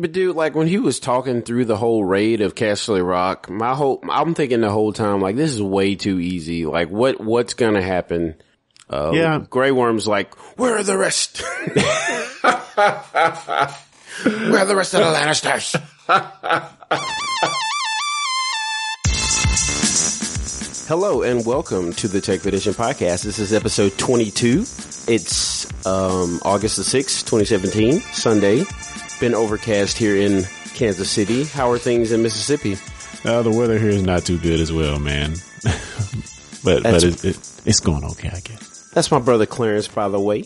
But dude, like when he was talking through the whole raid of Casterly Rock, my whole I'm thinking the whole time like this is way too easy. Like what what's gonna happen? Uh, Yeah. Grey Worm's like, where are the rest? where are the rest of the Lannisters? Hello and welcome to the Tech Edition podcast. This is episode 22. It's um, August the 6th, 2017, Sunday. Been overcast here in Kansas City. How are things in Mississippi? Uh, the weather here is not too good as well, man. but That's- but it, it, it's going okay, I guess. That's my brother Clarence, by the way.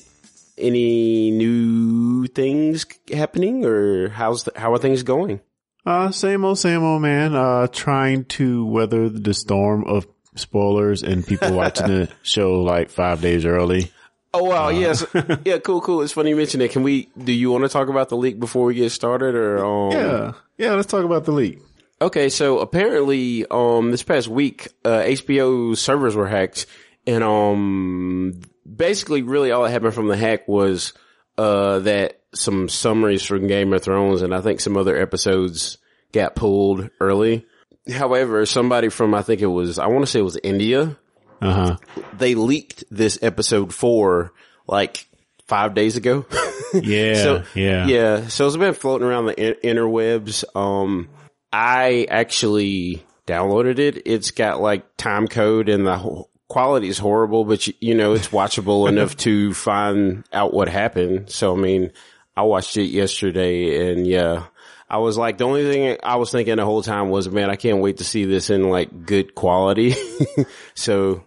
Any new things happening or how's the, how are things going? Uh, same old, same old, man. Uh, trying to weather the storm of spoilers and people watching the show like five days early. Oh wow, yes, yeah, cool, cool. It's funny you mention it. Can we? Do you want to talk about the leak before we get started, or um, Yeah, yeah. Let's talk about the leak. Okay, so apparently, um, this past week, uh, HBO servers were hacked, and um, basically, really, all that happened from the hack was uh that some summaries from Game of Thrones and I think some other episodes got pulled early. However, somebody from I think it was I want to say it was India, Uh huh. they leaked this episode four like five days ago. Yeah, So yeah, yeah. So it's been floating around the in- interwebs. Um, I actually downloaded it. It's got like time code and the quality is horrible, but you, you know it's watchable enough to find out what happened. So I mean, I watched it yesterday, and yeah. I was like, the only thing I was thinking the whole time was, man, I can't wait to see this in like good quality. so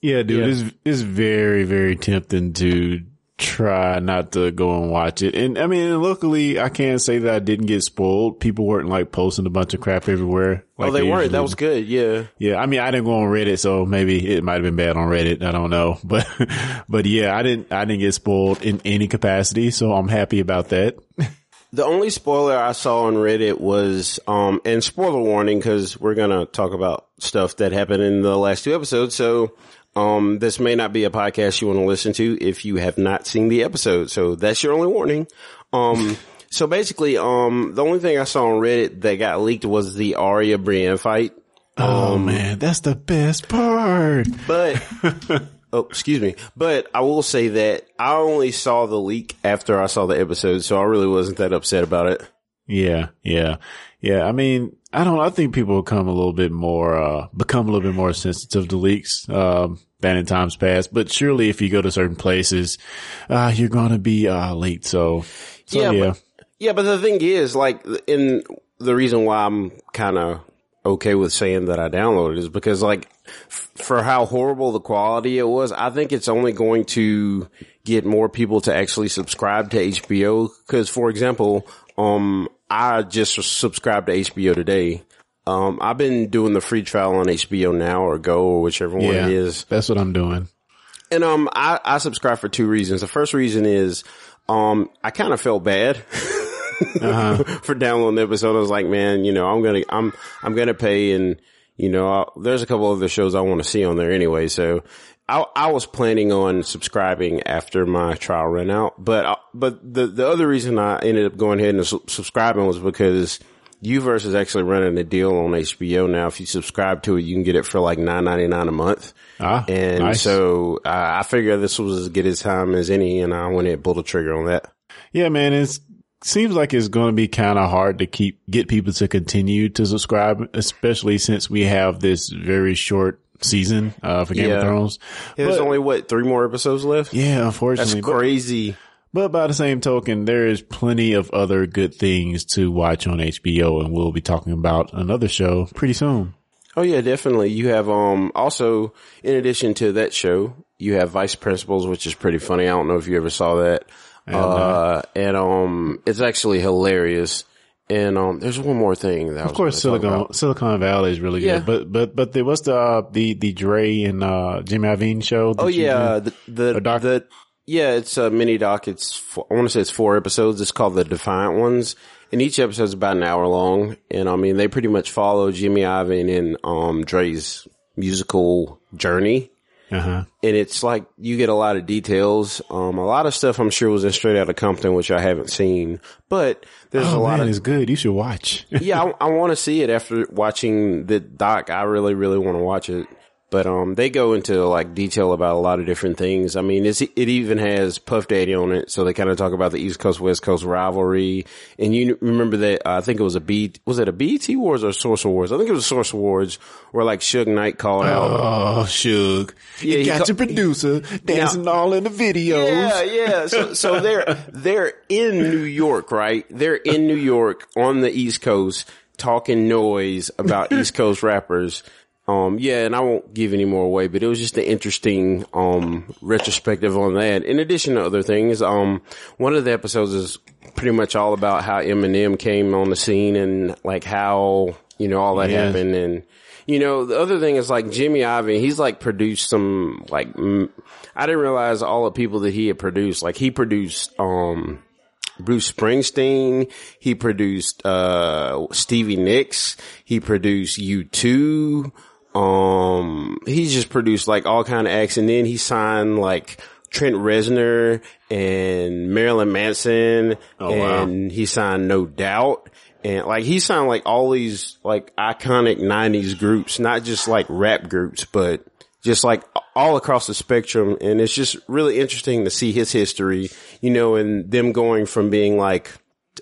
Yeah, dude, Yeah. it's it's very very tempting to try not to go and watch it. And I mean, luckily, I can't say that I didn't get spoiled. People weren't like posting a bunch of crap everywhere. Like oh, they weren't. That was good. Yeah. Yeah, I mean, I didn't go on Reddit, so maybe it might have been bad on Reddit. I don't know, but but yeah, I didn't I didn't get spoiled in any capacity, so I'm happy about that. The only spoiler I saw on Reddit was, um, and spoiler warning because we're gonna talk about stuff that happened in the last two episodes. So, um, this may not be a podcast you want to listen to if you have not seen the episode. So that's your only warning. Um, so basically, um, the only thing I saw on Reddit that got leaked was the Arya Brienne fight. Oh man, that's the best part. But oh, excuse me. But I will say that I only saw the leak after I saw the episode, so I really wasn't that upset about it. Yeah, yeah, yeah. I mean, I don't. I think people become a little bit more, uh, become a little bit more sensitive to leaks, um, than in times past. But surely, if you go to certain places, uh, you're gonna be uh late. So, so Yeah, yeah, but- Yeah, but the thing is, like, in the reason why I'm kind of okay with saying that I downloaded is because, like, f- for how horrible the quality it was, I think it's only going to get more people to actually subscribe to HBO. Because, for example, um, I just subscribed to HBO today. Um, I've been doing the free trial on HBO now or Go or whichever one yeah. it is. That's what I'm doing. And um, I, I subscribe for two reasons. The first reason is um, I kind of felt bad for downloading the episode. I was like, man, you know, I'm gonna, I'm, I'm gonna pay, and you know, i there's a couple other shows I want to see on there anyway. So I, I was planning on subscribing after my trial ran out, but I, but the the other reason I ended up going ahead and su- subscribing was because. Uverse is actually running a deal on HBO now. If you subscribe to it, you can get it for like nine ninety nine a month. Ah, And nice. so uh, I figured this was as good a time as any, and I went ahead and pulled the trigger on that. Yeah, man, it seems like it's going to be kind of hard to keep get people to continue to subscribe, especially since we have this very short season uh, for Game Yeah. of Thrones. There's But- only what three more episodes left. Yeah, unfortunately, but, crazy. but by the same token, there is plenty of other good things to watch on HBO, and we'll be talking about another show pretty soon. Oh yeah, definitely. You have um also in addition to that show, you have Vice Principals, which is pretty funny. I don't know if you ever saw that. Uh, and um, it's actually hilarious. And um, there's one more thing that I Of course, Silicon Silicon Valley is really Yeah. good, but but but there was the uh, the the Dre and uh, Jimmy Iovine show. Oh yeah, the the, doc- the yeah, it's a mini doc. It's four, I want to say it's four episodes. It's called the Defiant Ones, and each episode's about an hour long. And I mean, they pretty much follow Jimmy Iovine and um Dre's musical journey. Uh-huh. And it's like you get a lot of details. Um, a lot of stuff I'm sure was in Straight Outta Compton, which I haven't seen, but there's oh, a lot man, of, it's good. You should watch. yeah, I, I want to see it after watching the doc. I really, really want to watch it. But um, they go into like detail about a lot of different things. I mean, it even has Puff Daddy on it, so they kind of talk about the East Coast West Coast rivalry. And you remember that uh, I think it was a B was it a BET Awards or Source Awards? I think it was Source Awards where like Suge Knight called out. Oh, Suge, yeah, you got ca- your producer dancing now, all in the videos. Yeah, yeah. So, so they're they're in New York, right? They're in New York on the East Coast talking noise about East Coast rappers um, yeah, and I won't give any more away, but it was just an interesting, um, retrospective on that. In addition to other things, um, one of the episodes is pretty much all about how Eminem came on the scene and like how, you know, all that yeah. happened. And, you know, the other thing is like Jimmy Iovine, he's like produced some, like, m- I didn't realize all the people that he had produced. Like he produced, um, Bruce Springsteen. He produced, uh, Stevie Nicks. He produced U2. Um, he's just produced like all kind of acts, and then he signed like Trent Reznor and Marilyn Manson, oh, and wow. he signed No Doubt, and like he signed like all these like iconic '90s groups, not just like rap groups, but just like all across the spectrum. And it's just really interesting to see his history, you know, and them going from being like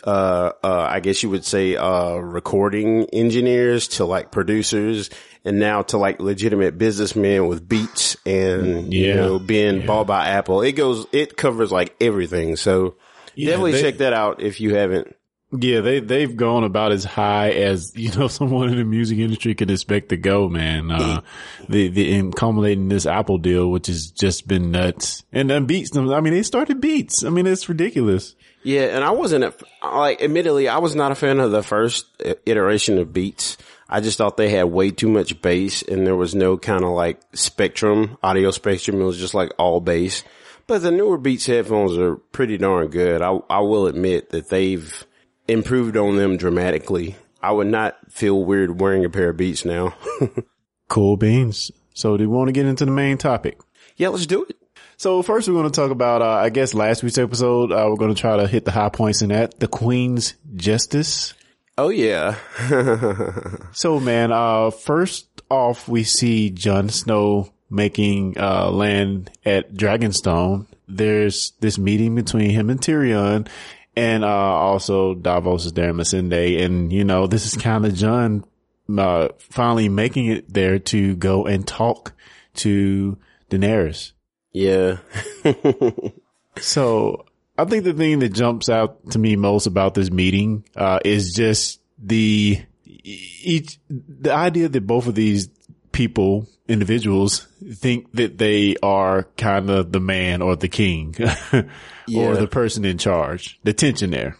uh, uh, I guess you would say, uh, recording engineers to like producers and now to like legitimate businessmen with beats and, yeah. you know, being yeah. bought by Apple. It goes, it covers like everything. So yeah, definitely they, check that out if you haven't. Yeah, they, they've gone about as high as, you know, someone in the music industry could expect to go, man. Uh, the, the, in culminating this Apple deal, which has just been nuts. And then beats, I mean, they started beats. I mean, it's ridiculous. Yeah, and I wasn't a, like, admittedly, I was not a fan of the first iteration of Beats. I just thought they had way too much bass and there was no kind of like spectrum, audio spectrum. It was just like all bass. But the newer Beats headphones are pretty darn good. I, I will admit that they've improved on them dramatically. I would not feel weird wearing a pair of Beats now. cool beans. So do you want to get into the main topic? Yeah, let's do it. So first we're going to talk about, uh, I guess last week's episode, uh, we're going to try to hit the high points in that. The Queen's Justice. Oh yeah. so man, uh, first off, we see Jon Snow making, uh, land at Dragonstone. There's this meeting between him and Tyrion and, uh, also Davos is there, and Missandei. And, you know, this is kind of Jon, uh, finally making it there to go and talk to Daenerys. Yeah. so I think the thing that jumps out to me most about this meeting, uh, is just the, each, the idea that both of these people, individuals think that they are kind of the man or the king yeah. or the person in charge. The tension there.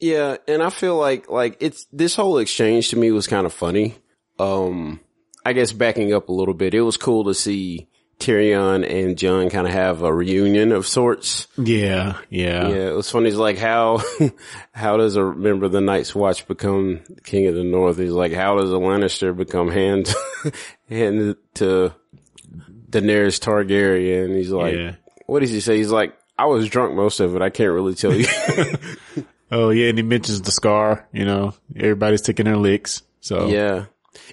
Yeah. And I feel like, like it's, this whole exchange to me was kind of funny. Um, I guess backing up a little bit, it was cool to see Tyrion and Jon kind of have a reunion of sorts. Yeah, yeah, yeah. It was funny. He's like how how does a member of the Night's Watch become King of the North? He's like, how does a Lannister become hand hand to Daenerys Targaryen? And he's like, yeah. what does he say? He's like, I was drunk most of it. I can't really tell you. oh yeah, and he mentions the scar. You know, everybody's taking their licks. So yeah,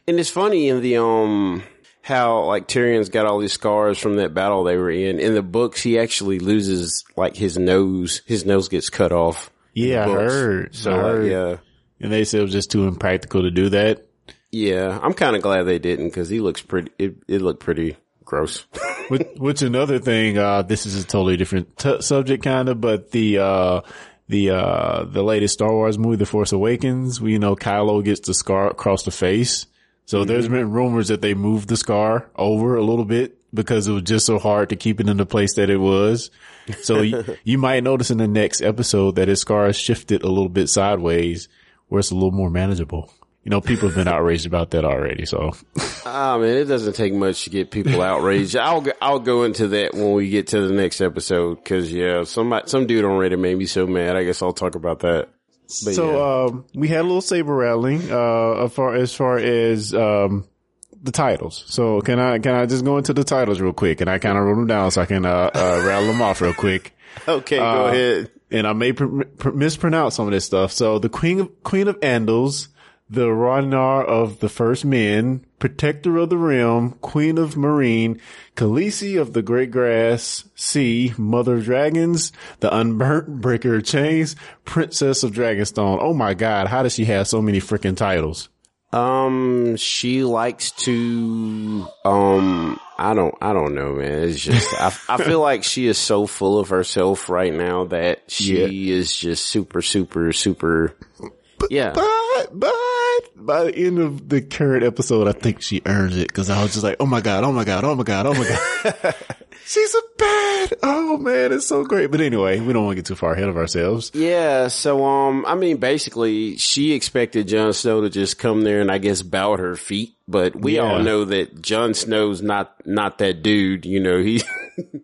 and it's funny in the um how like Tyrion's got all these scars from that battle they were in. In the books, he actually loses like his nose. His nose gets cut off. Yeah, I heard. So I heard. yeah, and they said it was just too impractical to do that. Yeah, I'm kind of glad they didn't because he looks pretty. It, it looked pretty gross. which, which another thing. Uh, this is a totally different t- subject, kind of, but the. uh the uh the latest Star Wars movie, The Force Awakens, we you know Kylo gets the scar across the face. So mm-hmm. there's been rumors that they moved the scar over a little bit because it was just so hard to keep it in the place that it was. So you, you might notice in the next episode that his scar has shifted a little bit sideways where it's a little more manageable. You know, people have been outraged about that already. So, I mean, it doesn't take much to get people outraged. I'll I'll go into that when we get to the next episode because yeah, somebody some dude on Reddit made me so mad. I guess I'll talk about that. But so yeah. um, we had a little saber rattling uh, as far as far as um, the titles. So can I can I just go into the titles real quick? And I kind of wrote them down so I can uh, uh, rattle them off real quick. Okay, go Uh, ahead. And I may pr- pr- mispronounce some of this stuff. So the Queen of Queen of Andals, the Rhoynar of the First Men, Protector of the Realm, Queen of Meereen, Khaleesi of the Great Grass Sea, Mother of Dragons, the Unburnt Breaker of Chains, Princess of Dragonstone. Oh my God, how does she have so many freaking titles? Um, she likes to, um, I don't, I don't know, man. It's just, I, I feel like she is so full of herself right now that she is just super, super, super, yeah. But But, but by the end of the current episode, I think she earns it because I was just like, oh my God, oh my God, oh my God, oh my God. She's a bad. Oh man, it's so great. But anyway, we don't want to get too far ahead of ourselves. Yeah, so um, I mean, basically, she expected Jon Snow to just come there and I guess bow at her feet, but we Yeah. all know that Jon Snow's not not that dude. You know, he,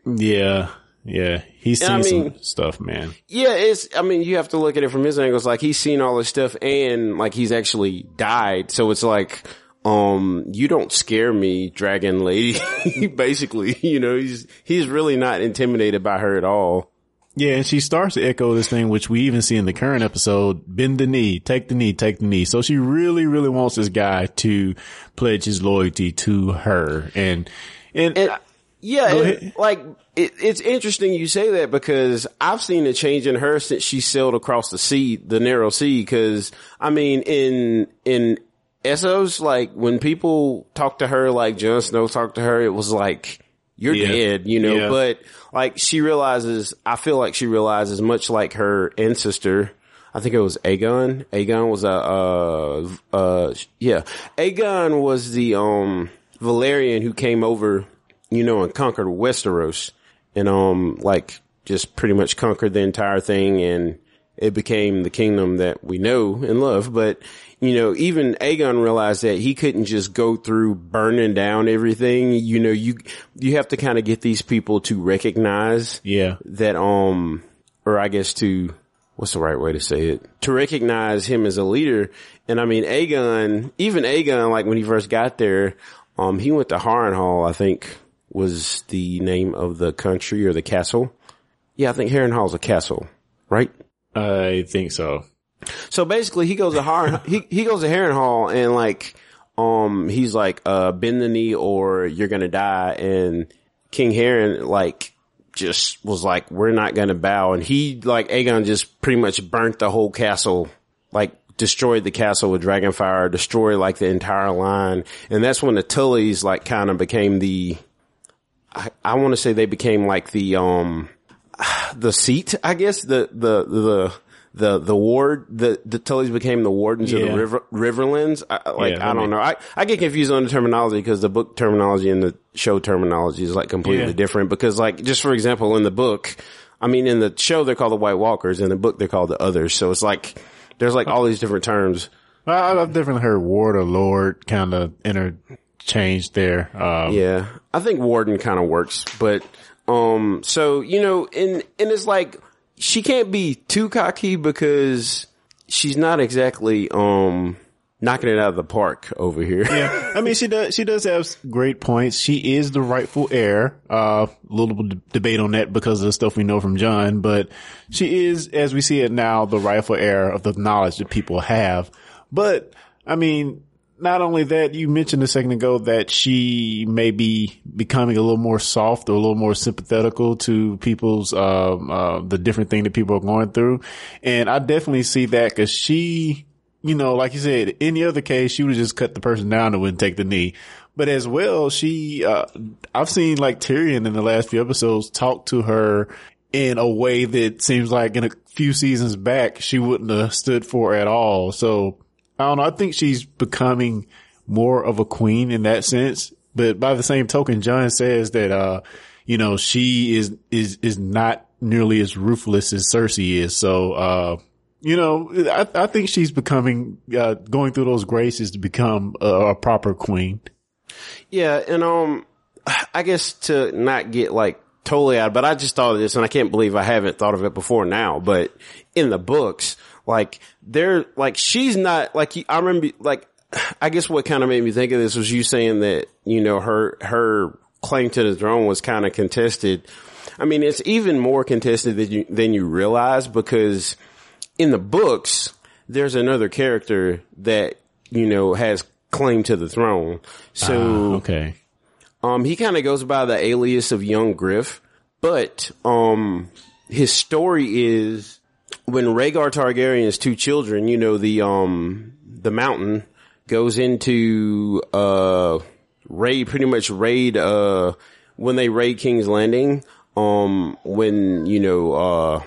Yeah. Yeah. He's seen I mean- some stuff, man. yeah, it's. I mean, you have to look at it from his angles. Like he's seen all this stuff and like he's actually died. So it's like, um, you don't scare me, Dragon Lady. basically, you know, he's he's really not intimidated by her at all. Yeah. And she starts to echo this thing, which we even see in the current episode, bend the knee, take the knee, take the knee. So she really, really wants this guy to pledge his loyalty to her. And, and, And yeah, ahead. like it, it's interesting you say that because I've seen a change in her since she sailed across the sea, the narrow sea. Because I mean, in in Essos, like when people talk to her, like Jon Snow talked to her, it was like you're Yeah. dead, you know. Yeah. But like she realizes, I feel like she realizes, much like her ancestor. I think it was Aegon. Aegon was a, uh, uh, yeah. Aegon was the, um, Valyrian who came over, you know, and conquered Westeros and, um, like just pretty much conquered the entire thing and it became the kingdom that we know and love. But, you know, even Aegon realized that he couldn't just go through burning down everything. You know, you, you have to kind of get these people to recognize yeah. that um or I guess to what's the right way to say it? To recognize him as a leader. And I mean Aegon, even Aegon, like when he first got there, um he went to Harrenhal, I think was the name of the country or the castle. Yeah, I think Harrenhal's a castle, right? I think so. So basically, he goes to Har- he he goes to Harrenhal and like um he's like uh bend the knee or you're gonna die and King Harren like just was like we're not gonna bow and he like Aegon just pretty much burnt the whole castle like destroyed the castle with dragonfire destroyed like the entire line and that's when the Tullys like kind of became the I, I want to say they became like the um the seat, I guess, the, the, the, the, the ward, the, the Tullys became the wardens of the river, Riverlands. I, like, Yeah, I don't makes- know. I, I get confused on the terminology because the book terminology and the show terminology is like completely Yeah. different because like, just for example, in the book, I mean, in the show, they're called the White Walkers. In the book, they're called the Others. So it's like, there's like all these different terms. I've definitely heard ward or lord kind of interchanged there. Um, Yeah. I think Warden kind of works, but, um, so, you know, and, and it's like, she can't be too cocky because she's not exactly, um, knocking it out of the park over here. Yeah, I mean, she does. She does have great points. She is the rightful heir. Uh, a little bit of debate on that because of the stuff we know from Jon, but she is, as we see it now, the rightful heir of the knowledge that people have. But I mean, not only that, you mentioned a second ago that she may be becoming a little more soft or a little more sympathetical to people's, um, uh, the different thing that people are going through. And I definitely see that because she, you know, like you said, any other case, she would have just cut the person down and wouldn't take the knee. But as well, she, uh, I've seen like Tyrion in the last few episodes talk to her in a way that seems like in a few seasons back, she wouldn't have stood for at all. So I don't know. I think she's becoming more of a queen in that sense. But by the same token, Jon says that, uh, you know, she is, is, is not nearly as ruthless as Cersei is. So, uh, you know, I, I think she's becoming, uh, going through those graces to become a, a proper queen. Yeah, and um, I guess to not get like totally out, but I just thought of this, and I can't believe I haven't thought of it before now. But in the books, like they're like she's not like I remember like I guess what kind of made me think of this was you saying that, you know, her, her claim to the throne was kind of contested. I mean, it's even more contested than you, than you realize because in the books, there's another character that, you know, has claim to the throne. So, Ah, okay. um, he kind of goes by the alias of Young Griff, but, um, his story is when Rhaegar Targaryen's two children, you know, the, um, the mountain goes into, uh, raid, pretty much raid, uh, when they raid King's Landing, um, when, you know, uh,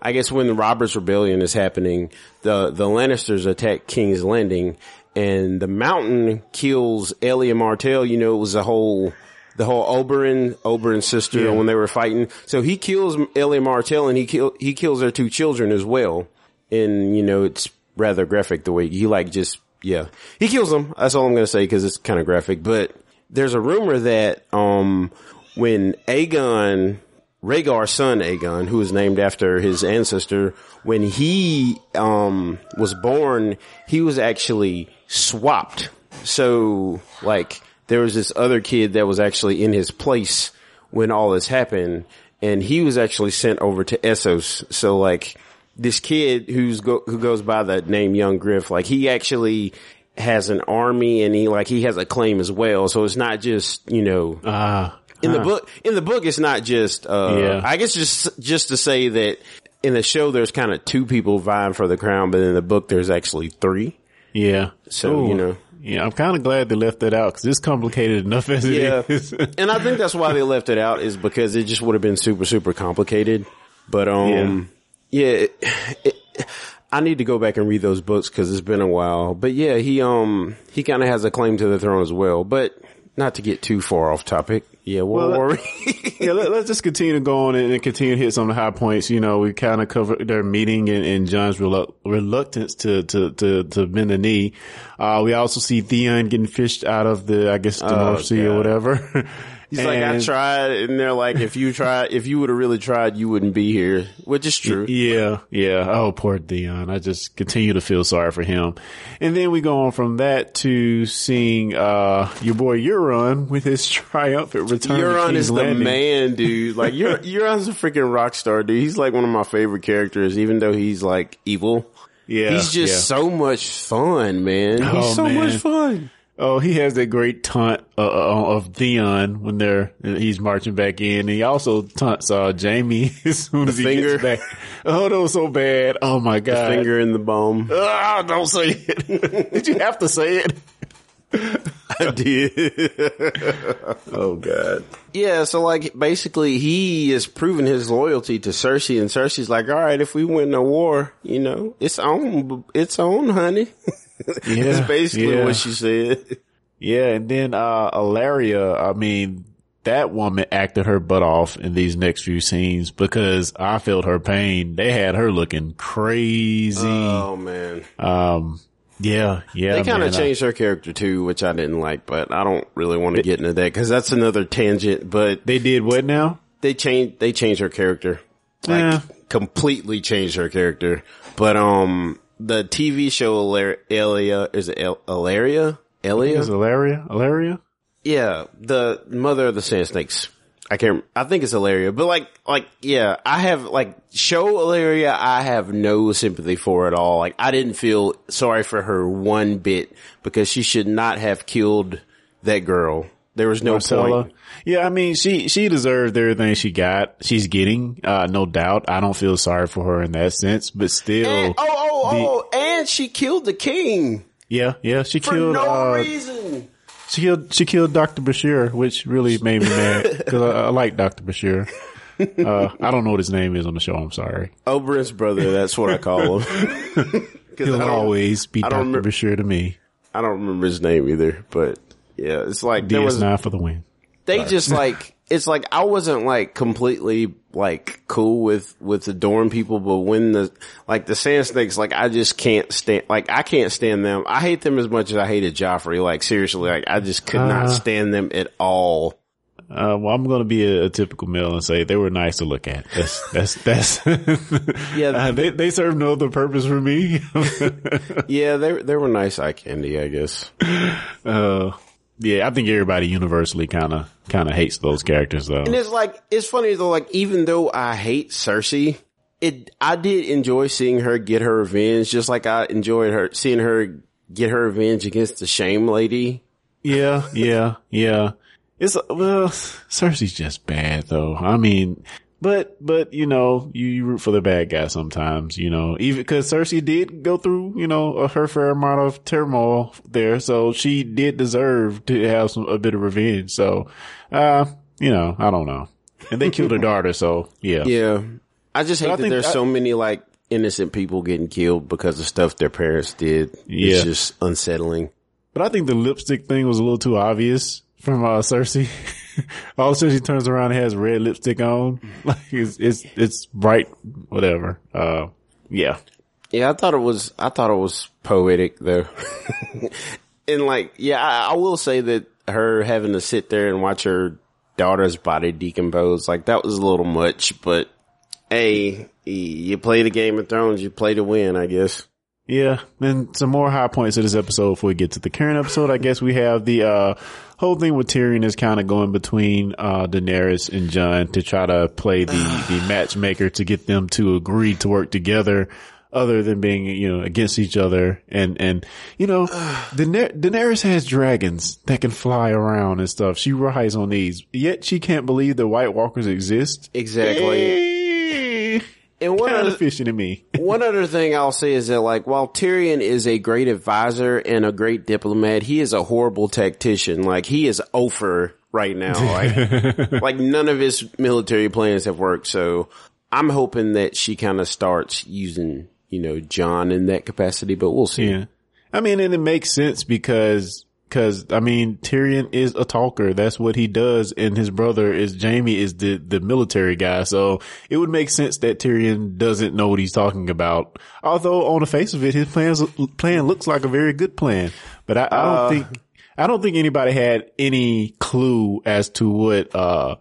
I guess when the Roberts Rebellion is happening, the, the Lannisters attack King's Landing and the mountain kills Elia Martell. You know, it was a whole, the whole Oberyn, Oberyn's sister Yeah. when they were fighting. So he kills Elia Martell and he kill, he kills their two children as well. And, you know, it's rather graphic the way he like just, yeah, he kills them. That's all I'm going to say because it's kind of graphic, but there's a rumor that, um, when Aegon, Rhaegar's son Aegon, who was named after his ancestor, when he um was born, he was actually swapped. So like there was this other kid that was actually in his place when all this happened and he was actually sent over to Essos. So like this kid who's go, who goes by the name Young Griff, like he actually has an army and he like he has a claim as well. So it's not just, you know, Ah, in the book in the book it's not just uh Yeah. i guess just just to say that in the show there's kind of two people vying for the crown but in the book there's actually three yeah. So, you know. Yeah, I'm kind of glad they left that out because it's complicated enough as it yeah. is. and i think that's why they left it out is because it just would have been super super complicated. But um yeah, it, it, i need to go back and read those books because it's been a while. But yeah he um he kind of has a claim to the throne as well. But not to get too far off topic yeah what Well, we? yeah, let, us just continue to go on and, and continue to hit some of the high points. You know, we kind of covered their meeting and, and Jon's relu- reluctance to, to, to, to bend the knee. Uh, we also see Theon getting fished out of the, I guess, the North Sea or whatever. He's like, I tried, and they're like, if you tried, if you would have really tried, you wouldn't be here, which is true. Yeah, yeah. Oh, poor Theon. I just continue to feel sorry for him. And then we go on from that to seeing uh your boy Euron with his triumphant return. Euron is the man, dude. Like, Eur- Euron's a freaking rock star, dude. He's like one of my favorite characters, even though he's like evil. Yeah, He's just yeah. so much fun, man. Oh, He's so man. much fun. Oh, he has that great taunt uh, uh, of Theon when they're he's marching back in. And he also taunts uh, Jaime as soon as he finger. gets back. Oh, that was so bad. Oh my god. Finger in the bone. Ah, don't say it. Did you have to say it? I did. oh god. Yeah, so like basically he is proving his loyalty to Cersei and Cersei's like, all right, if we win the war, you know, it's on, it's on, honey. That's basically yeah. what she said. Yeah, and then uh Ellaria, I mean, that woman acted her butt off in these next few scenes because I felt her pain. They had her looking crazy. Oh man. um yeah, yeah. They kind of I- changed her character too, which I didn't like, but I don't really want to get into that because that's another tangent. But they did what now? they changed they changed her character, like Yeah. completely changed her character. But um, the TV show Elar- Elia is it El- Ellaria? Elia? Is Ellaria? Ellaria? Yeah, the mother of the sand snakes. I can't. I think it's Ellaria, but like, like, yeah, I have like show Ellaria. I have no sympathy for at all. Like, I didn't feel sorry for her one bit because she should not have killed that girl. There was no Myrcella. point. Yeah, I mean, she, she deserved everything she got. She's getting, uh, no doubt. I don't feel sorry for her in that sense, but still. And, oh, oh, oh, and she killed the king yeah, yeah, she for killed, no uh, reason. She killed she killed Dr. Bashir, which really made me mad because I, I like Dr. Bashir. Uh, I don't know what his name is on the show. I'm sorry. Oberyn's brother. That's what I call him. He'll always be Dr. remember- Bashir to me. I don't remember his name either, but yeah, it's like there was DS9 for the win. they just like it's like I wasn't like completely like cool with with the Dorne people, but when the like the sand snakes, like I just can't stand like I can't stand them. I hate them as much as I hated Joffrey. Like seriously, like I just could not Uh. stand them at all. Uh, well, I'm going to be a, a, typical male and say they were nice to look at. That's that's that's. yeah, uh, they they serve no other purpose for me. yeah, they they were nice eye candy, I guess. Uh, yeah, I think everybody universally kind of kind of hates those characters though. And it's like it's funny though. Like even though I hate Cersei, it I did enjoy seeing her get her revenge, just like I enjoyed her seeing her get her revenge against the Shame Lady. Yeah, yeah, yeah. It's well, Cersei's just bad though. I mean, but but you know, you, you root for the bad guy sometimes. You know, even because Cersei did go through you know her fair amount of turmoil there, so she did deserve to have some a bit of revenge. So, uh, you know, I don't know. And they killed her daughter, so yeah, yeah. I just hate that there's I, so many like innocent people getting killed because of stuff their parents did. Yeah. It's just unsettling. But I think the lipstick thing was a little too obvious from uh, Cersei. All of a sudden she turns around and has red lipstick on. Like it's it's it's bright, whatever. Uh, yeah. Yeah, I thought it was I thought it was poetic though. and like, yeah, I, I will say that her having to sit there and watch her daughter's body decompose, like that was a little much, but hey, you play the Game of Thrones, you play to win, I guess. Yeah, and some more high points of this episode before we get to the current episode. I guess we have the uh, whole thing with Tyrion is kind of going between uh, Daenerys and Jon to try to play the the matchmaker to get them to agree to work together, other than being you know against each other. And and you know, Daener- Daenerys has dragons that can fly around and stuff. She rides on these, yet she can't believe the White Walkers exist. Exactly. Hey and one other fishing to me. one other thing I'll say is that like while Tyrion is a great advisor and a great diplomat, he is a horrible tactician. Like he is over right now. Like, like none of his military plans have worked. So I'm hoping that she kind of starts using, you know, Jon in that capacity, but we'll see. Yeah. I mean, and it makes sense because Cause I mean, Tyrion is a talker. That's what he does. And his brother is Jaime is the, the military guy. So it would make sense that Tyrion doesn't know what he's talking about. Although on the face of it, his plans, plan looks like a very good plan. But I, I don't uh, think, I don't think anybody had any clue as to what, uh,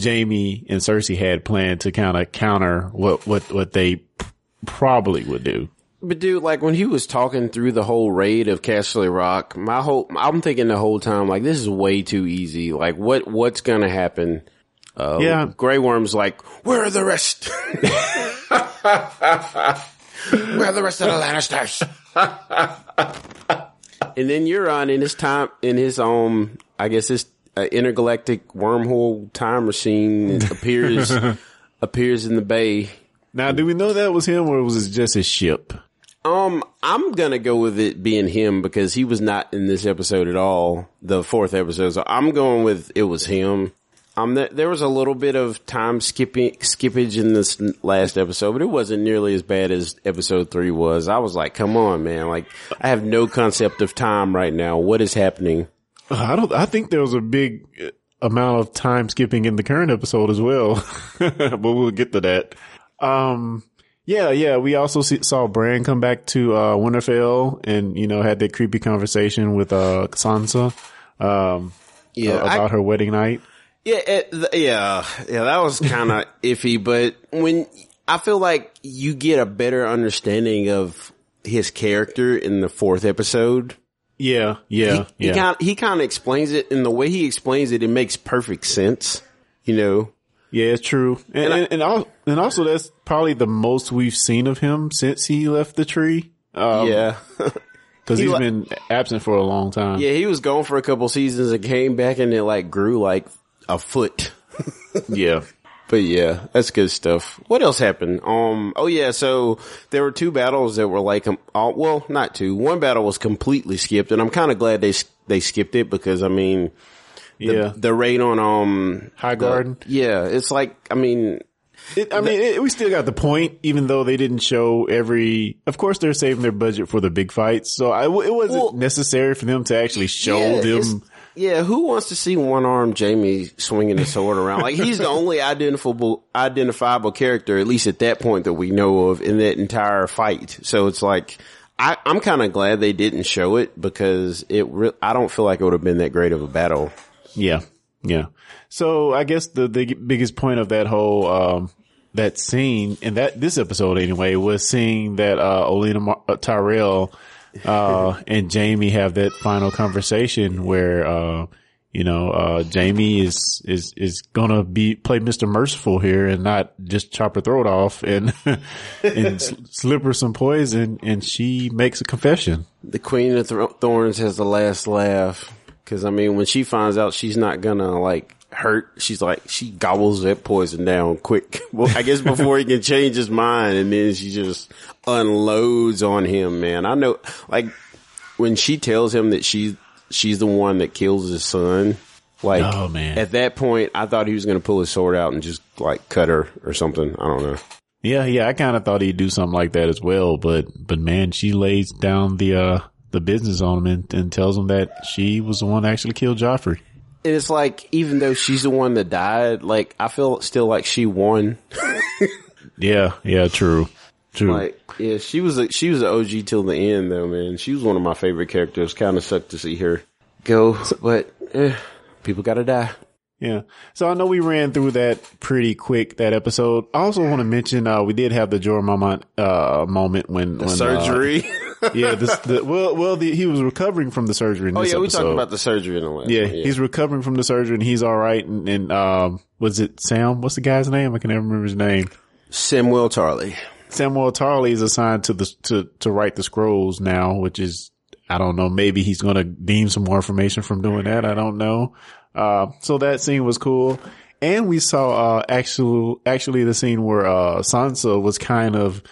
Jaime and Cersei had planned to kind of counter what, what, what they probably would do. But dude, like when he was talking through the whole raid of Casterly Rock, my whole, I'm thinking the whole time, like, this is way too easy. Like, what, what's gonna happen? Uh, yeah. Grey Worm's like, where are the rest? where are the rest of the Lannisters? and then Euron in his time, in his, own, I guess his uh, intergalactic wormhole time machine appears, appears in the bay. Now, do we know that was him or was it just his ship? Um, I'm gonna go with it being him because he was not in this episode at all, the fourth episode. So I'm going with it was him. Um, th- there was a little bit of time skipping skippage in this last episode, but it wasn't nearly as bad as episode three was. I was like, come on, man! Like, I have no concept of time right now. What is happening? I don't. I think there was a big amount of time skipping in the current episode as well, but we'll get to that. Um, yeah, yeah. We also see, saw Bran come back to uh, Winterfell and you know had that creepy conversation with uh, Sansa. Um, yeah, uh, about I, her wedding night. Yeah, it, yeah, yeah. That was kind of iffy, but when I feel like you get a better understanding of his character in the fourth episode. Yeah, yeah, he, yeah. He kind he kind of explains it, and the way he explains it, it makes perfect sense. You know, yeah, it's true. And, and, and, and, and, also that's probably the most we've seen of him since he left the tree. Um, yeah. Cause he has been absent for a long time. Yeah, he was gone for a couple seasons and came back and it like grew like a foot. yeah. But yeah, that's good stuff. What else happened? Um, oh yeah, so there were two battles that were like, um, uh, well, not two. One battle was completely skipped and I'm kind of glad they, they skipped it because I mean, yeah. The, raid on, um, Highgarden. yeah. It's like, I mean, it, I mean, it, we still got the point, even though they didn't show every. Of course, they're saving their budget for the big fights, so I, it wasn't well, necessary for them to actually show yeah, them. Yeah, who wants to see one armed Jaime swinging his sword around? Like he's the only identifiable identifiable character, at least at that point that we know of in that entire fight. So it's like I, am kind of glad they didn't show it because it. Re- I don't feel like it would have been that great of a battle. Yeah. Yeah. So I guess the, the biggest point of that whole, um, that scene in that, this episode anyway, was seeing that, uh, Olenna Mar- uh, Tyrell, uh, and Jaime have that final conversation where, uh, you know, uh, Jaime is, is, is gonna be, play Mr. Merciful here and not just chop her throat off and, and slip her some poison and she makes a confession. The Queen of Th- Thorns has the last laugh. Cause I mean, when she finds out she's not gonna like hurt, she's like, she gobbles that poison down quick. Well, I guess before he can change his mind and then she just unloads on him, man. I know, like, when she tells him that she, she's the one that kills his son, like, Oh, man. at that point, I thought he was gonna pull his sword out and just like cut her or something. I don't know. Yeah, yeah, I kind of thought he'd do something like that as well, but but man, she lays down the uh the business on him and, and tells him that she was the one that actually killed Joffrey. And it's like, even though she's the one that died, like, I feel still like she won. Yeah, yeah, true, true. Like, yeah, she was a, she was an OG till the end though, man. She was one of my favorite characters. Kind of sucked to see her go, but eh, people gotta die. yeah. So I know we ran through that pretty quick that episode. I also want to mention uh we did have the Jorah Mormont uh moment when, when uh, Surgery. yeah, this the well well the, he was recovering from the surgery in oh yeah, we episode. talked about the surgery in the last. yeah, one, he's recovering from the surgery and he's all right. And, and um, was it Sam? What's the guy's name? I can never remember his name. Samuel Tarly. Samuel Tarly is assigned to the to to write the scrolls now, which is I don't know. Maybe he's going to deem some more information from doing that. I don't know. Uh, so that scene was cool, and we saw uh actual actually the scene where uh Sansa was kind of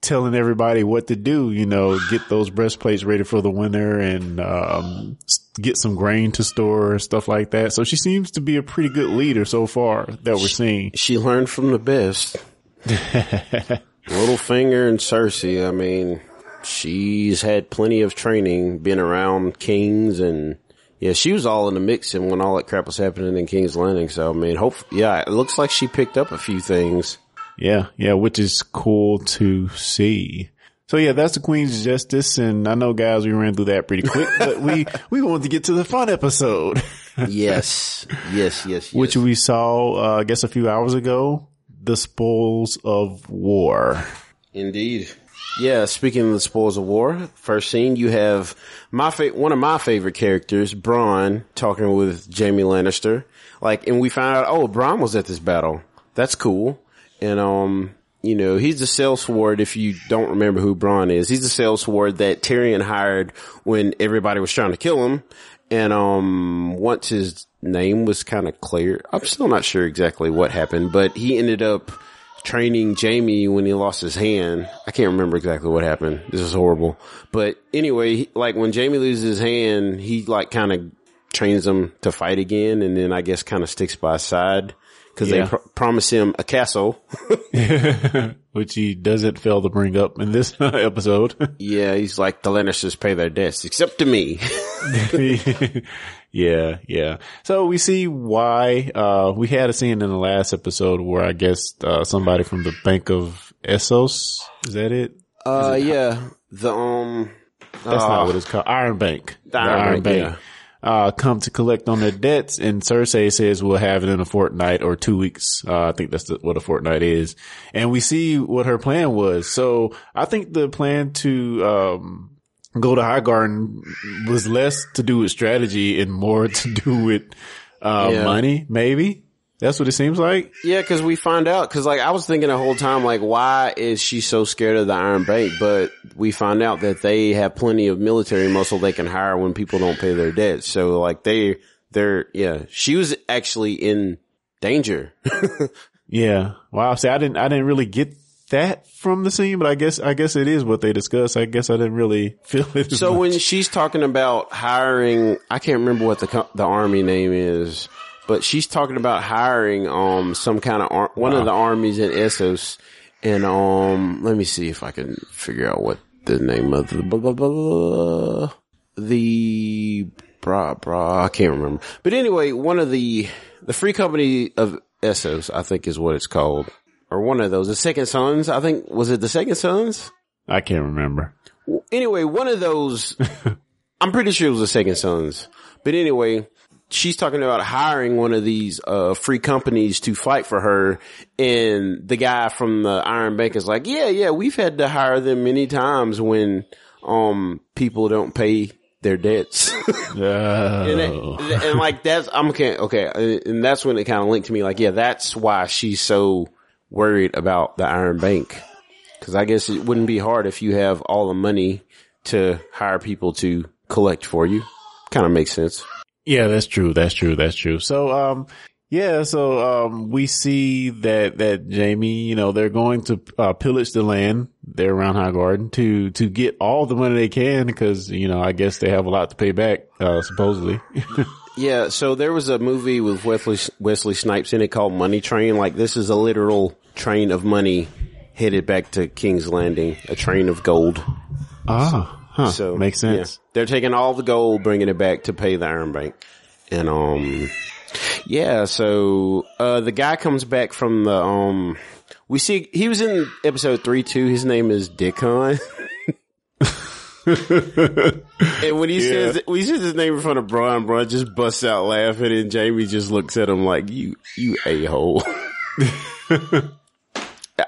telling everybody what to do. You know, get those breastplates ready for the winter and um get some grain to store and stuff like that. So she seems to be a pretty good leader so far that we're seeing. She learned from the best. Littlefinger and Cersei. I mean, she's had plenty of training, been around kings, and yeah, she was all in the mix. And when all that crap was happening in King's Landing, so I mean, hope yeah, it looks like she picked up a few things. Yeah, yeah, which is cool to see. So yeah, that's the Queen's Justice, and I know guys, we ran through that pretty quick, but we, we wanted to get to the fun episode, Yes, yes, yes, yes. which we saw, uh, I guess a few hours ago, the spoils of war. Indeed. Yeah, speaking of the spoils of war, first scene you have my fa- one of my favorite characters, Bronn, talking with Jaime Lannister. Like, and we found out, oh, Bronn was at this battle. That's cool. And um, you know, he's the sellsword. If you don't remember who Bronn is, he's the sellsword that Tyrion hired when everybody was trying to kill him. And um, once his name was kind of clear, I'm still not sure exactly what happened, but he ended up training Jaime when he lost his hand. I can't remember exactly what happened. This is horrible. But anyway, like when Jaime loses his hand, he like kind of trains him to fight again and then I guess kind of sticks by his side because Yeah. they pr- promise him a castle. which he doesn't fail to bring up in this episode. yeah, he's like the Lannisters pay their debts except to me. yeah, yeah. So we see why, uh, we had a scene in the last episode where I guess, uh, somebody from the Bank of Essos, is that it? uh, yeah, the um, That's uh, not what it's called. Iron Bank. The Iron Bank, Uh, come to collect on their debts and Cersei says we'll have it in a fortnight or two weeks. Uh, I think that's the, what a fortnight is. And we see what her plan was. So I think the plan to, um, go to High Garden was less to do with strategy and more to do with, uh, Yeah. money, maybe. That's what it seems like. Yeah, because we find out, because like I was thinking the whole time, like why is she so scared of the Iron Bank? But we find out that they have plenty of military muscle they can hire when people don't pay their debts. So like they, they're yeah, she was actually in danger. Yeah. Wow. See, I didn't, I didn't really get that from the scene, but I guess, I guess it is what they discussed. I guess I didn't really feel it. so much. when she's talking about hiring, I can't remember what the the army name is, but she's talking about hiring um some kind of ar- one of the armies in Essos, and um let me see if I can figure out what the name of the blah, blah, blah, blah, the bra bra I can't remember, but anyway, one of the the free company of Essos I think is what it's called, or one of those the Second Sons I think was it the Second Sons. I can't remember. Anyway, one of those, I'm pretty sure it was the Second Sons. But anyway, she's talking about hiring one of these uh, free companies to fight for her, and the guy from the Iron Bank is like, "Yeah, yeah, we've had to hire them many times when um people don't pay their debts. And, it- and like that's I'm okay, okay, and that's when it kind of linked to me. Like, yeah, that's why she's so worried about the Iron Bank, because I guess it wouldn't be hard if you have all the money to hire people to collect for you. Kind of makes sense. Yeah, that's true. That's true. That's true. So, um, yeah, so, um, we see that, that Jaime, you know, they're going to, uh, pillage the land there around Highgarden to, to get all the money they can because, you know, I guess they have a lot to pay back, uh, supposedly. Yeah, so there was a movie with Wesley Wesley Snipes in it called Money Train. Like this is a literal train of money headed back to King's Landing, a train of gold. ah, huh. So makes sense. yeah. they're taking all the gold, bringing it back to pay the Iron Bank, and um, yeah. So uh, the guy comes back from the um. We see he was in episode three too. His name is Dickon. and when he says when he says his name in front of Bronn, Bronn just busts out laughing, and Jaime just looks at him like you you a hole.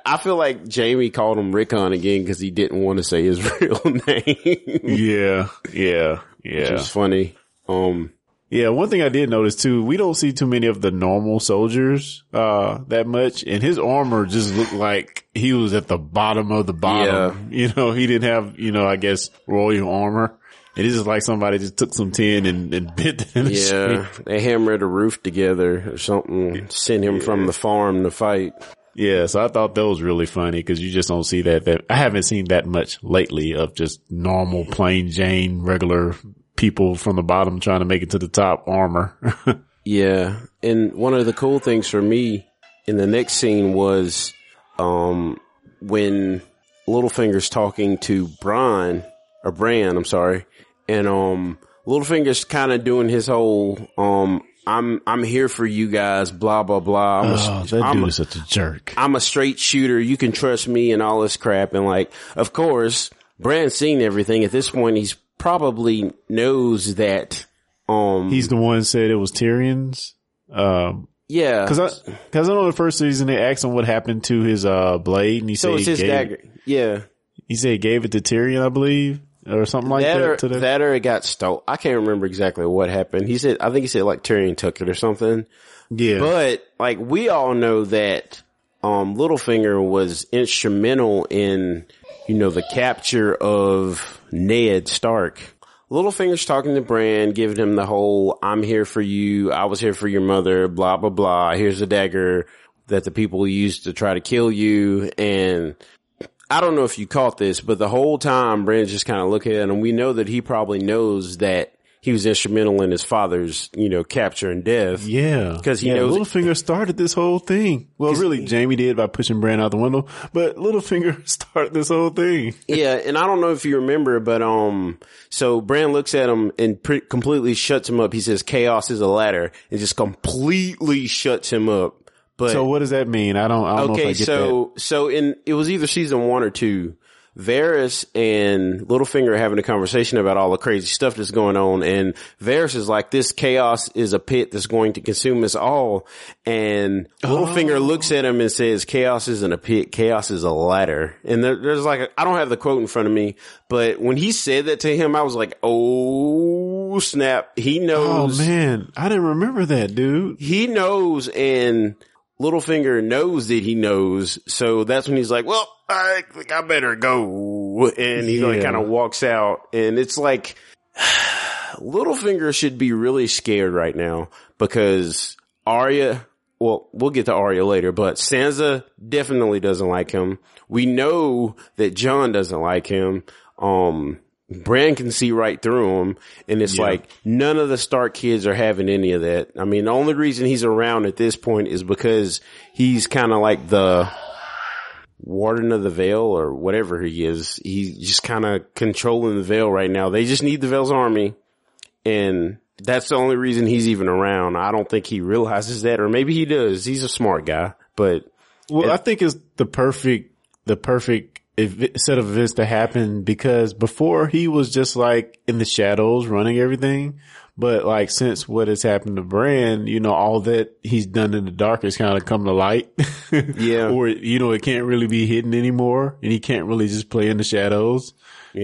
I feel like Jaime called him Rickon again because he didn't want to say his real name. Yeah, yeah, yeah. Which is funny. Um, Yeah, one thing I did notice too, we don't see too many of the normal soldiers, uh, that much. And his armor just looked like he was at the bottom of the bottom. You know, he didn't have, you know, I guess royal armor. It is just like somebody just took some tin and, and bit it the yeah, they hammered a roof together or something. Sent him from the farm to fight. Yeah. So I thought that was really funny because you just don't see that, that I haven't seen that much lately of just normal plain Jane regular people from the bottom trying to make it to the top armor. Yeah, and one of the cool things for me in the next scene was um when Littlefinger's talking to Brian or Bran, I'm sorry, and um Littlefinger's kind of doing his whole um I'm I'm here for you guys, blah blah blah. I'm, a, oh, that I'm dude a- is such a jerk. I'm a straight shooter. You can trust me and all this crap. And like, of course, Bran's seen everything. At this point, he's probably knows that. Um, He's the one said it was Tyrion's. Um, yeah, Cause I, cause I know the first season they asked him what happened to his, uh, blade and he so said, it's his gave, dagger. Yeah, he said he gave it to Tyrion, I believe, or something like that, that. or, to the, that or it got stole. I can't remember exactly what happened. He said, I think he said like Tyrion took it or something. yeah. But like we all know that um Littlefinger was instrumental in you know the capture of Ned Stark. Littlefinger's talking to Bran, giving him the whole "I'm here for you, I was here for your mother," blah blah blah. Here's a dagger that the people used to try to kill you, and I don't know if you caught this, but the whole time Bran's just kind of looking at him. We know that he probably knows that he was instrumental in his father's, you know, capture and death. yeah. 'Cause he yeah, knows- Littlefinger started this whole thing. Well, really, Jaime did by pushing Bran out the window, but Littlefinger started this whole thing. Yeah, and I don't know if you remember, but um, so Bran looks at him and pre- completely shuts him up. He says, "Chaos is a ladder," and just completely shuts him up. But So what does that mean? I don't, I don't know if okay, I get so so in it was either season one or two. Varys and Littlefinger are having a conversation about all the crazy stuff that's going on, and Varys is like, "This chaos is a pit that's going to consume us all." And Littlefinger Oh. looks at him and says, "Chaos isn't a pit. Chaos is a ladder." And there, there's like, a, I don't have the quote in front of me, but when he said that to him, I was like, "Oh snap!" He oh, knows. Oh man, I didn't remember that, dude. he knows and Littlefinger knows that he knows. So that's when he's like, well, I think I better go. And he like kind of walks out and it's like Littlefinger should be really scared right now because Arya, well, we'll get to Arya later, but Sansa definitely doesn't like him. We know that Jon doesn't like him. Um, Bran can see right through him, and it's Yeah. like none of the Stark kids are having any of that. I mean, the only reason he's around at this point is because he's kind of like the warden of the Vale or whatever he is. He's just kind of controlling the Vale right now. They just need the Vale's army, and that's the only reason he's even around. I don't think he realizes that, or maybe he does. He's a smart guy, but Well, I think it's the perfect, the perfect set of events to happen because before he was just like in the shadows running everything. But like since what has happened to Bran, you know, all that he's done in the dark has kind of come to light. Yeah. or, you know, it can't really be hidden anymore and he can't really just play in the shadows.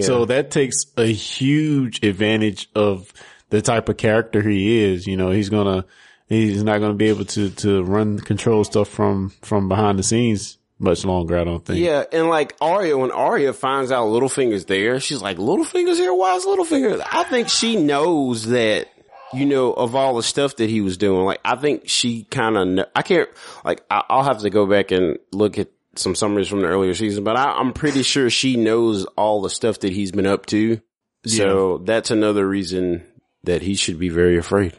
So that takes a huge advantage of the type of character he is. You know, he's gonna, he's not gonna be able to, to run control stuff from, from behind the scenes much longer, I don't think. Yeah, and like Arya, when Arya finds out Littlefinger's there, she's like, Littlefinger's here? Why is Littlefinger? I think she knows that, you know, of all the stuff that he was doing. Like, I think she kind of, kn- I can't, like, I, I'll have to go back and look at some summaries from the earlier season, but I, I'm pretty sure she knows all the stuff that he's been up to. So that's another reason that he should be very afraid.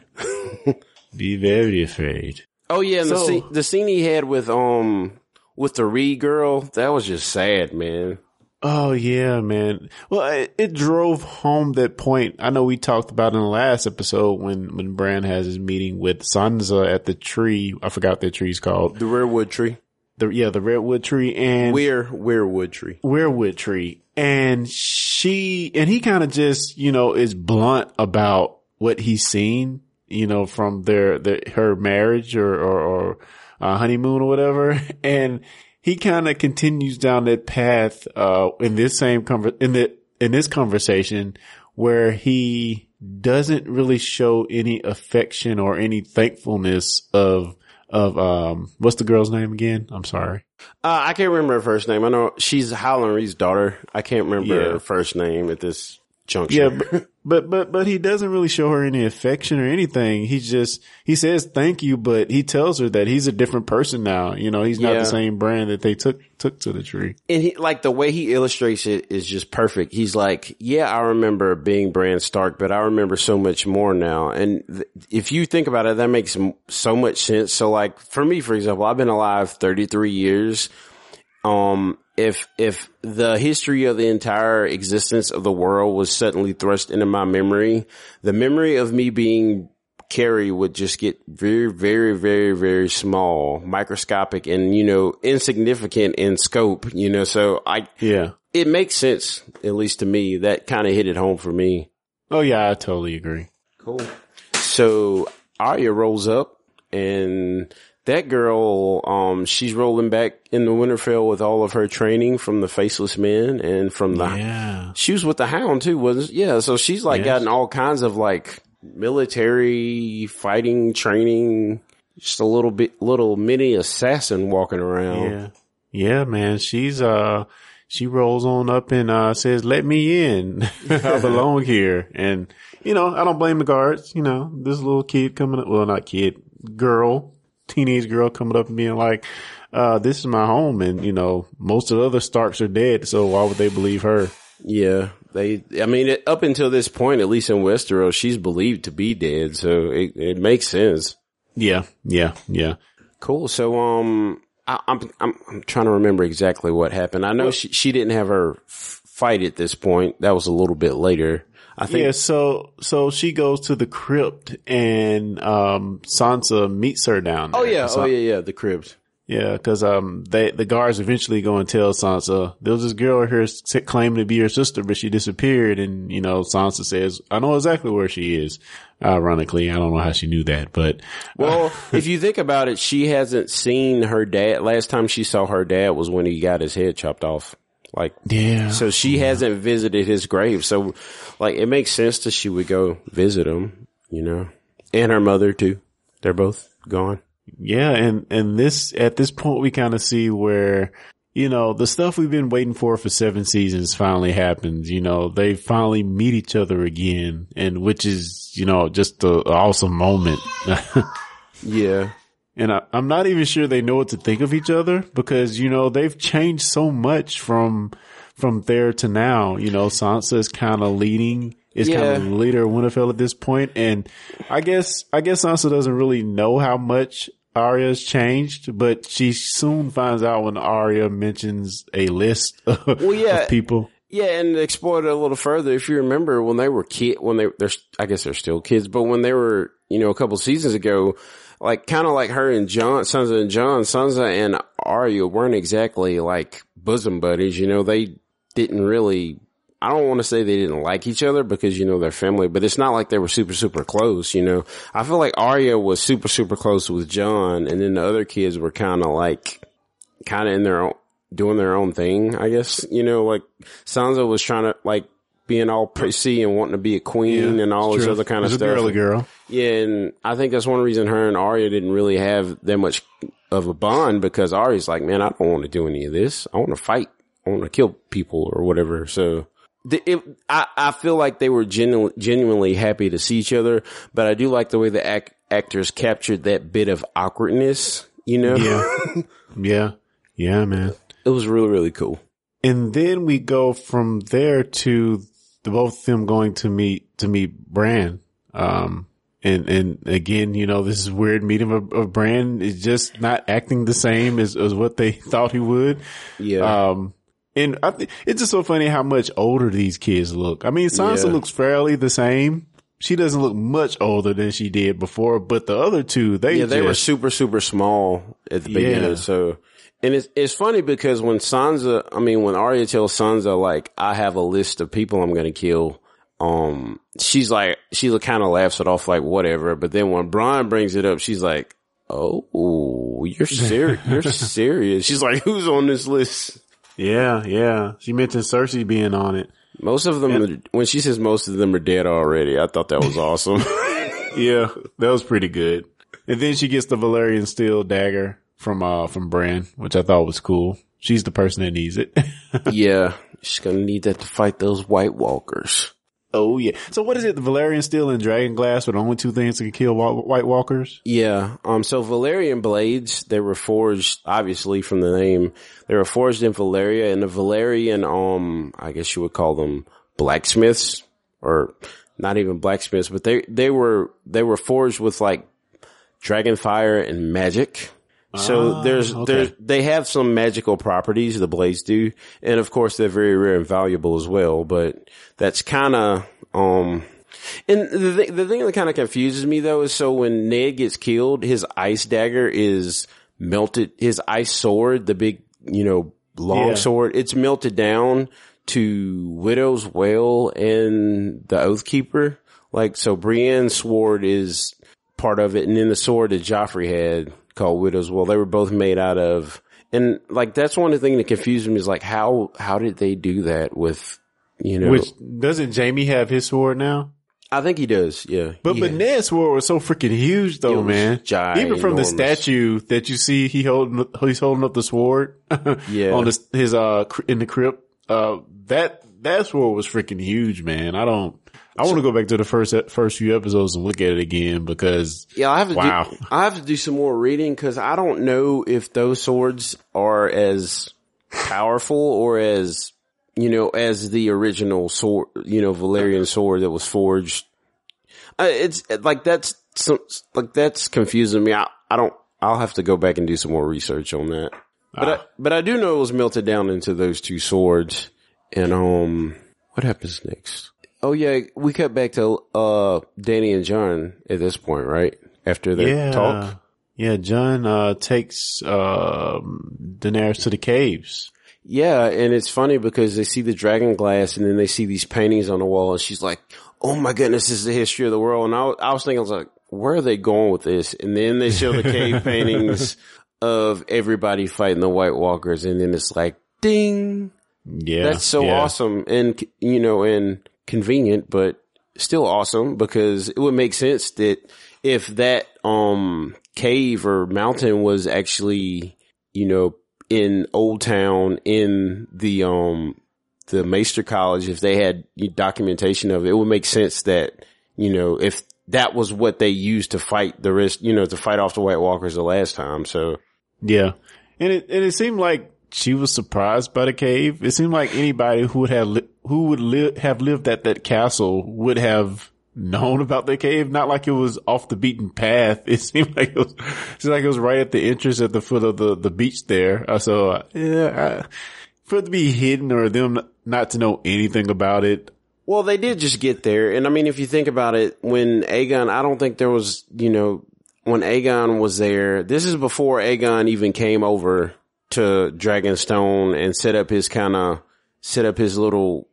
Be very afraid. Oh yeah, and the scene, the scene he had with, um, with the Reed girl, that was just sad, man. Oh yeah, man. Well, it, it drove home that point. I know we talked about in the last episode when, when Bran has his meeting with Sansa at the tree. I forgot that tree's called. The redwood tree. The, yeah, the redwood tree and Weir, weirwood tree. weirwood tree. And she, and he kind of just, you know, is blunt about what he's seen, you know, from their, their her marriage or, or, or uh, honeymoon or whatever. And he kind of continues down that path, uh, in this same conver, in the, in this conversation where he doesn't really show any affection or any thankfulness of, of, um, what's the girl's name again? I'm sorry. Uh, I can't remember her first name. I know she's Howland Reed's daughter. I can't remember Yeah. her first name at this juncture. Yeah, but, but but but he doesn't really show her any affection or anything. He just he says thank you, but he tells her that he's a different person now. You know, he's not Yeah. the same Bran that they took took to the tree. and he, like the way he illustrates it is just perfect. He's like, yeah, I remember being Bran Stark, but I remember so much more now. And th- if you think about it, that makes m- so much sense. So like for me, for example, I've been alive 33 years. Um, if, if the history of the entire existence of the world was suddenly thrust into my memory, the memory of me being Carrie would just get very, very, very, very small, microscopic and, you know, insignificant in scope, you know, so I, Yeah. it makes sense, at least to me, that kind of hit it home for me. Oh yeah, I totally agree. Cool. So Arya rolls up and that girl, um, she's rolling back in the Winterfell with all of her training from the Faceless Men and from the, Yeah. she was with the Hound too, wasn't Yeah. So she's like Yes. gotten all kinds of like military fighting training, just a little bit, little mini assassin walking around. Yeah. Yeah, man. She's uh she rolls on up and uh says, Let me in. I belong here. And you know, I don't blame the guards, you know, this little kid coming up well not kid, girl, teenage girl coming up and being like, uh, this is my home and you know, most of the other Starks are dead, so why would they believe her? Yeah, they. I mean, it, up until this point, at least in Westeros, she's believed to be dead, so it, it makes sense. Yeah, yeah, yeah. Cool. So, um, I, I'm I'm I'm trying to remember exactly what happened. I know she she didn't have her f- fight at this point. That was a little bit later. I think. Yeah, so so she goes to the crypt and um Sansa meets her down there. Oh yeah. So- oh yeah. Yeah. The cribs. Yeah, because um, they the guards eventually go and tell Sansa there was this girl here claiming to be her sister, but she disappeared. And you know, Sansa says, "I know exactly where she is." Ironically, I don't know how she knew that, but Well, if you think about it, she hasn't seen her dad. Last time she saw her dad was when he got his head chopped off. Like, yeah, so she hasn't visited his grave. So, like, it makes sense that she would go visit him, you know, and her mother too. They're both gone. yeah, and and this at this point we kind of see where. You know, the stuff we've been waiting for for seven seasons finally happens. You know, they finally meet each other again and which is, you know, just a, a awesome moment. Yeah. And I, I'm not even sure they know what to think of each other because, you know, they've changed so much from, from there to now. You know, Sansa is kind of leading, is kind of the leader of Winterfell at this point. And I guess, I guess Sansa doesn't really know how much Arya's changed, but she soon finds out when Arya mentions a list of, Well, yeah. of people. Yeah, and explore it a little further, if you remember when they were kid, when they, they're, I guess they're still kids, but when they were, you know, a couple seasons ago, like kind of like her and Jon, Sansa and Jon, Sansa and Arya weren't exactly like bosom buddies. You know, they didn't really. I don't want to say they didn't like each other because you know they're family, but it's not like they were super super close. You know, I feel like Arya was super super close with Jon, and then the other kids were kind of like kind of in their own doing their own thing. I guess you know, like Sansa was trying to like being all prissy and wanting to be a queen Yeah, and all this true. other kind of stuff. girly girl. Yeah, and I think that's one reason her and Arya didn't really have that much of a bond because Arya's like, man, I don't want to do any of this. I want to fight. I want to kill people or whatever. So the, it, I, I feel like they were genu- genuinely happy to see each other, but I do like the way the act- actors captured that bit of awkwardness, you know? Yeah. yeah. Yeah, man. it was really, really cool. And then we go from there to the both of them going to meet, to meet Bran. Um, and, and again, you know, this is weird meeting of, of Bran is just not acting the same as, as what they thought he would. Yeah. Um, and I th- it's just so funny how much older these kids look. I mean, Sansa Yeah. looks fairly the same. She doesn't look much older than she did before, but the other two, they yeah, they were super, super small at the Yeah. beginning. So, and it's, it's funny because when Sansa, I mean, when Arya tells Sansa, like, I have a list of people I'm going to kill, um, she's like, she kind of laughs it off like, whatever. But then when Bran brings it up, she's like, oh, you're serious. you're serious. She's like, who's on this list? yeah, yeah. She mentioned Cersei being on it. Most of them, when she says most of them are dead already, I thought that was awesome. Yeah, that was pretty good. And then she gets the Valyrian steel dagger from, uh, from Bran, which I thought was cool. She's the person that needs it. yeah. She's going to need that to fight those White Walkers. Oh yeah. So what is it? The Valyrian steel and dragon glass are the only two things that can kill White Walkers? Yeah. Um, so Valyrian blades, they were forged, obviously from the name, they were forged in Valyria and the Valyrian, um, I guess you would call them blacksmiths or not even blacksmiths, but they, they were, they were forged with like dragon fire and magic. So Ah, there's, okay. there's, they have some magical properties, the blades do. And of course they're very rare and valuable as well, but that's kind of, um, and the thing, the thing that kind of confuses me though is so when Ned gets killed, his ice dagger is melted, his ice sword, the big, you know, long Yeah. sword, it's melted down to Widow's Wail and the Oathkeeper. Like, so Brienne's sword is part of it. And then the sword that Joffrey had called Widow's Wail, they were both made out of, and like, that's one of the things that confuses me is like, how, how did they do that with, you know, Which doesn't Jaime have his sword now? I think he does. Yeah. But He but Ned's sword was so freaking huge though, man. Even from the statue that you see, he holding he's holding up the sword. Yeah. on this, his uh in the crypt. Uh, that that sword was freaking huge, man. I don't. I want to go back to the first first few episodes and look at it again because Yeah, I have to Wow. do, I have to do some more reading because I don't know if those swords are as powerful or as, you know, as the original sword, you know, Valyrian sword that was forged. Uh, it's like, that's some, like, that's confusing me. I, I don't, I'll have to go back and do some more research on that. But I, but I do know it was melted down into those two swords. And, um, what happens next? Oh yeah, we cut back to, uh, Dany and Jon at this point, right? After their yeah, talk. yeah. Jon uh takes um Daenerys to the caves. Yeah, and it's funny because they see the dragon glass and then they see these paintings on the wall and she's like, oh my goodness, this is the history of the world. And I, was- I was thinking, I was like, where are they going with this? And then they show the cave paintings of everybody fighting the White Walkers and then it's like, ding. Yeah, That's so yeah. awesome and, you know, and convenient, but still awesome because it would make sense that if that, um, cave or mountain was actually, you know, in Oldtown in the, um, the Maester College, if they had documentation of it, it would make sense that, you know, if that was what they used to fight the rest, you know, to fight off the White Walkers the last time. So Yeah. And it, and it seemed like she was surprised by the cave. It seemed like anybody who would have, li- who would live, have lived at that castle would have known about the cave. Not like it was off the beaten path. It seemed like it was, it like it was right at the entrance at the foot of the, the beach there. Uh, So, uh, yeah, I, for it to be hidden or them not to know anything about it. Well, they did just get there. And I mean, if you think about it, when Aegon, I don't think there was, you know, when Aegon was there, this is before Aegon even came over to Dragonstone and set up his kind of set up his little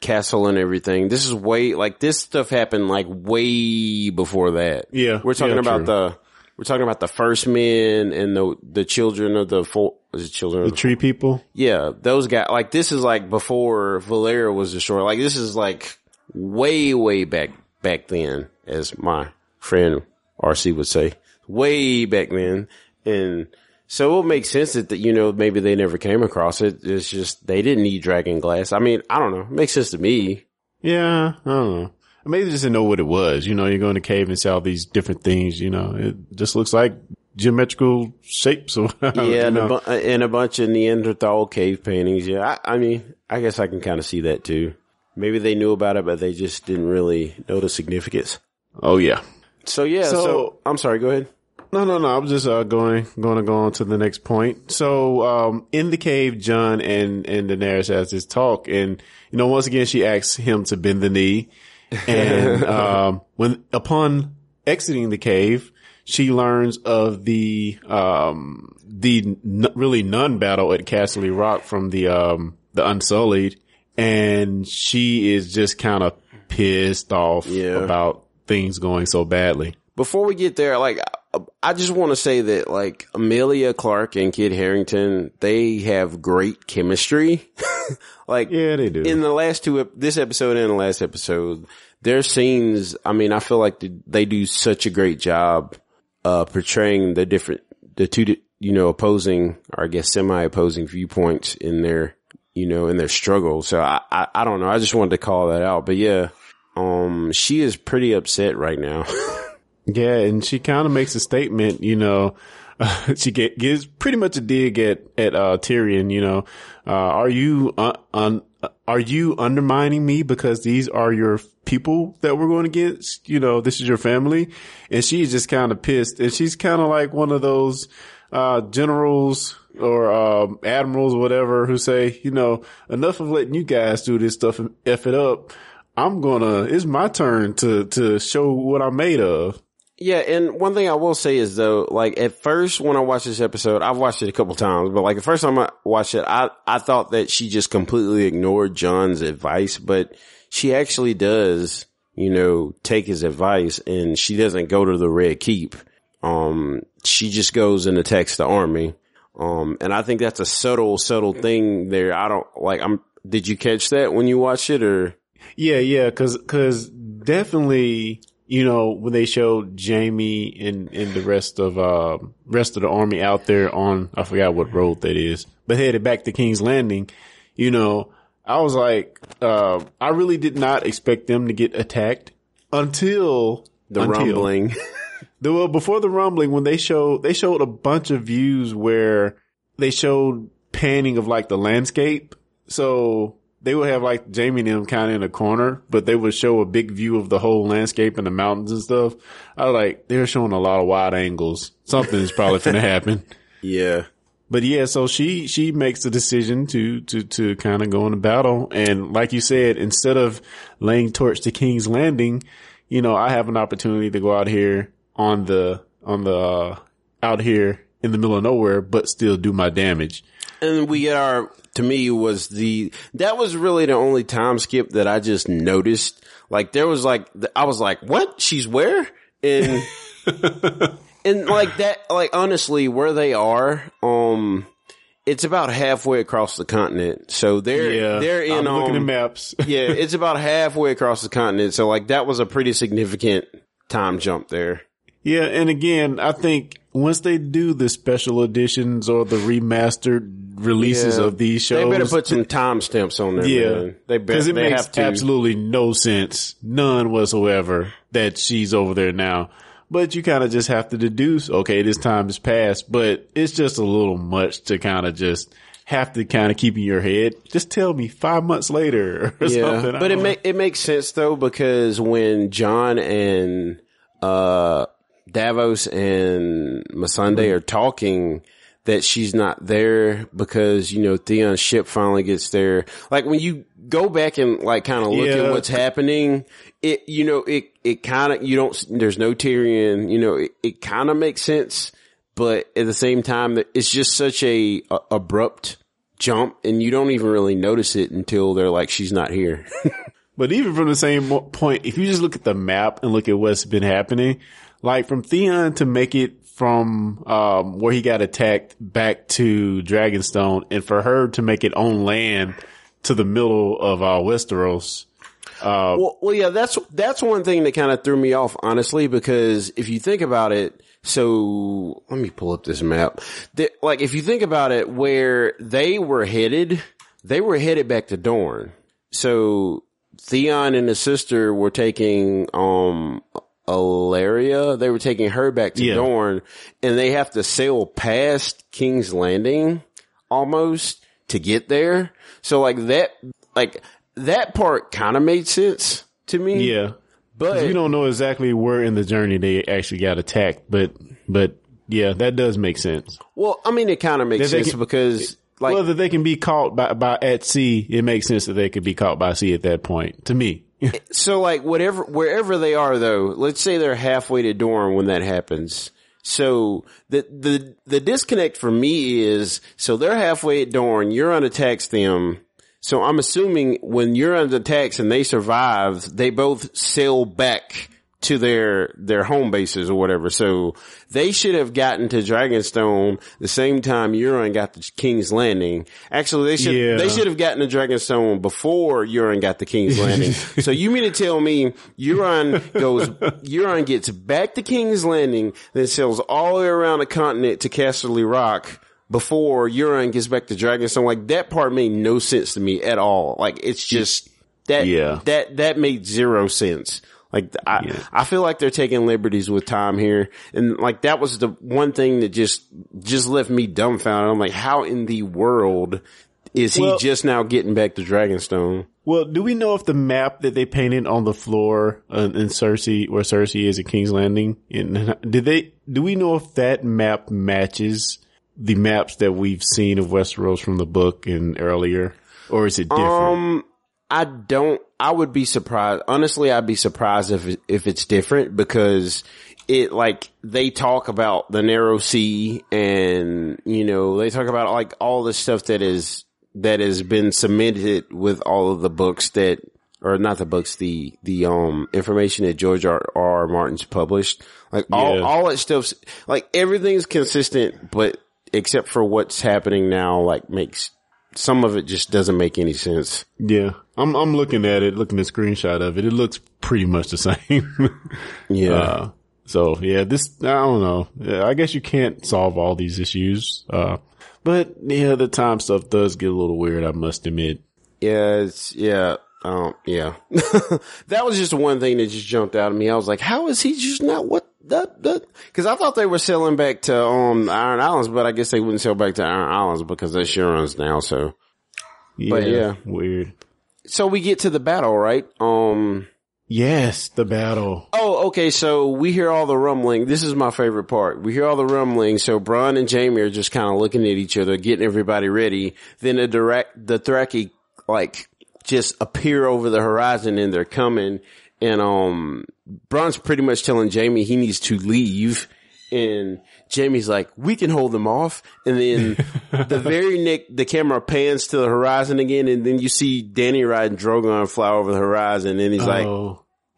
castle and everything. This is way like this stuff happened like way before that. Yeah, we're talking yeah, about true. the we're talking about the first men and the the children of the four is it children of The tree people. yeah, those guys, like this is like before Valyria was destroyed. Like this is like way, way back, back then, as my friend RC would say, way back then. And so it makes sense that, that, you know, maybe they never came across it. It's just, they didn't need dragon glass. I mean, I don't know. It makes sense to me. Yeah, I don't know. Maybe they just didn't know what it was. You know, you go in the cave and see all these different things. You know, it just looks like geometrical shapes. Or Yeah. you And, a bu- and a bunch of Neanderthal cave paintings. Yeah. I, I mean, I guess I can kind of see that too. Maybe they knew about it, but they just didn't really know the significance. oh yeah. So yeah, so, So- I'm sorry, go ahead. No, no, no. I was just uh, going going to go on to the next point. So, um, in the cave, Jon and and Daenerys has this talk, and you know, once again, she asks him to bend the knee, and um, when upon exiting the cave, she learns of the um the n- really nun battle at Casterly Rock from the um the Unsullied, and she is just kind of pissed off Yeah. about things going so badly. Before we get there, like, I- just want to say that, like, Emilia Clarke and Kit Harington, they have great chemistry. like, Yeah, they do. in the last two, this episode and the last episode, their scenes, I mean, I feel like they, they do such a great job, uh, portraying the different, the two, you know, opposing, or I guess semi-opposing viewpoints in their, you know, in their struggle. So I, I, I don't know. I just wanted to call that out, but yeah, um, she is pretty upset right now. Yeah, and she kind of makes a statement, you know, she get, gives pretty much a dig at, at, uh, Tyrion, you know, uh, are you, uh, un, are you undermining me because these are your people that we're going against? You know, this is your family. And she's just kind of pissed and she's kind of like one of those, uh, generals or, um, admirals or whatever who say, you know, enough of letting you guys do this stuff and F it up. I'm gonna, it's my turn to, to show what I'm made of. Yeah, and one thing I will say is though, like at first when I watched this episode, I've watched it a couple times, but like the first time I watched it, I, I thought that she just completely ignored Jon's advice, but she actually does, you know, take his advice and she doesn't go to the Red Keep. Um, she just goes and attacks the army. Um, and I think that's a subtle, subtle thing there. I don't like, I'm, did you catch that when you watched it or? Yeah, yeah, cause, cause definitely, you know, when they showed Jaime and, and the rest of, uh, rest of the army out there on, I forgot what road that is, but headed back to King's Landing, you know, I was like, uh, I really did not expect them to get attacked until The until- rumbling. The, well, before the rumbling, when they showed, they showed a bunch of views where they showed panning of like the landscape. So they would have like Jaime and them kind of in a corner, but they would show a big view of the whole landscape and the mountains and stuff. I was like, they're showing a lot of wide angles. Something is probably going to happen. yeah. But yeah, so she, she makes the decision to, to, to kind of go into battle. And like you said, instead of laying torch to King's Landing, you know, I have an opportunity to go out here on the, on the, uh, out here in the middle of nowhere, but still do my damage. and we get our to me was the that was really the only time skip that I just noticed. Like there was like I was like, "What? She's where?" And and like that like honestly where they are um it's about halfway across the continent. So they're Yeah. they're in I'm looking at um, maps. yeah, it's about halfway across the continent. So like that was a pretty significant time jump there. Yeah, and again, I think once they do the special editions or the remastered releases Yeah. of these shows, They better put some timestamps on there. yeah, man. they better. because it they makes have to. absolutely no sense, none whatsoever, that she's over there now. But you kind of just have to deduce, okay, this time has passed, but it's just a little much to kind of just have to kind of keep in your head. Just tell me five months later or something. But it make it makes sense though because when Jon and uh Davos and Missandei mm-hmm. are talking that she's not there because you know Theon's ship finally gets there. Like when you go back and like kind of look Yeah. at what's happening, it you know it it kind of you don't there's no Tyrion. You know it, it kind of makes sense but at the same time, it's just such a, a abrupt jump, and you don't even really notice it until they're like, "She's not here." but even from the same point, if you just look at the map and look at what's been happening, like from Theon to make it from um, where he got attacked back to Dragonstone, and for her to make it on land to the middle of uh, Westeros. Uh, well, well, yeah, that's that's one thing that kind of threw me off, honestly, because if you think about it, so let me pull up this map. The, like, if you think about it, where they were headed, they were headed back to Dorne. So Theon and his sister were taking um Ellaria. They were taking her back to yeah. Dorne, and they have to sail past King's Landing almost to get there. So like that, like that part kind of made sense to me. Yeah, but we don't know exactly where in the journey they actually got attacked, but but yeah, that does make sense. Well, I mean, it kind of makes sense can, because. Like, whether they can be caught by, by at sea, it makes sense that they could be caught by sea at that point. To me, so like whatever, wherever they are though, let's say they're halfway to Dorne when that happens. So the, the, the disconnect for me is, so they're halfway at Dorne, you're on a text them. So I'm assuming when you're the text and they survive, they both sail back to their their home bases or whatever. So they should have gotten to Dragonstone the same time Euron got to King's Landing. Actually, they should yeah. they should have gotten to Dragonstone before Euron got to King's Landing. so you mean to tell me Euron goes Euron gets back to King's Landing, then sails all the way around the continent to Casterly Rock before Euron gets back to Dragonstone? Like that part made no sense to me at all. Like it's just that yeah. that that made zero sense. Like I, yeah. I feel like they're taking liberties with time here. And like that was the one thing that just, just left me dumbfounded. I'm like, how in the world is well, he just now getting back to Dragonstone? Well, do we know if the map that they painted on the floor uh, in Cersei, where Cersei is at King's Landing, in, did they, do we know if that map matches the maps that we've seen of Westeros from the book and earlier? Or is it different? Um, I don't, I would be surprised. Honestly, I'd be surprised if, if it's different because it like they talk about the narrow sea and, you know, they talk about like all the stuff that is, that has been submitted with all of the books that, or not the books, the, the, um, information that George R. R. Martin's published. Like all, yeah. all that stuff's, like everything's consistent, but except for what's happening now, like makes some of it just doesn't make any sense. Yeah. I'm, I'm looking at it, looking at a screenshot of it. It looks pretty much the same. yeah. Uh, so yeah, this, I don't know. Yeah, I guess you can't solve all these issues. Uh, but yeah, the time stuff does get a little weird, I must admit. Yeah, it's, yeah. Um, yeah. that was just one thing that just jumped out at me. I was like, how is he just not what that that because I thought they were selling back to um Iron Islands, but I guess they wouldn't sell back to Iron Islands because that's Euron's now. So, yeah, but yeah, weird. So we get to the battle, right? Um, yes, the battle. Oh, okay. So we hear all the rumbling. This is my favorite part. We hear all the rumbling. So Bronn and Jaime are just kind of looking at each other, getting everybody ready. Then the direct the Dothraki like just appear over the horizon and they're coming and um, Bronn's pretty much telling Jaime he needs to leave. And Jaime's like, we can hold them off. And then the very next, the camera pans to the horizon again. And then you see Dany riding Drogon fly over the horizon. And he's oh. like,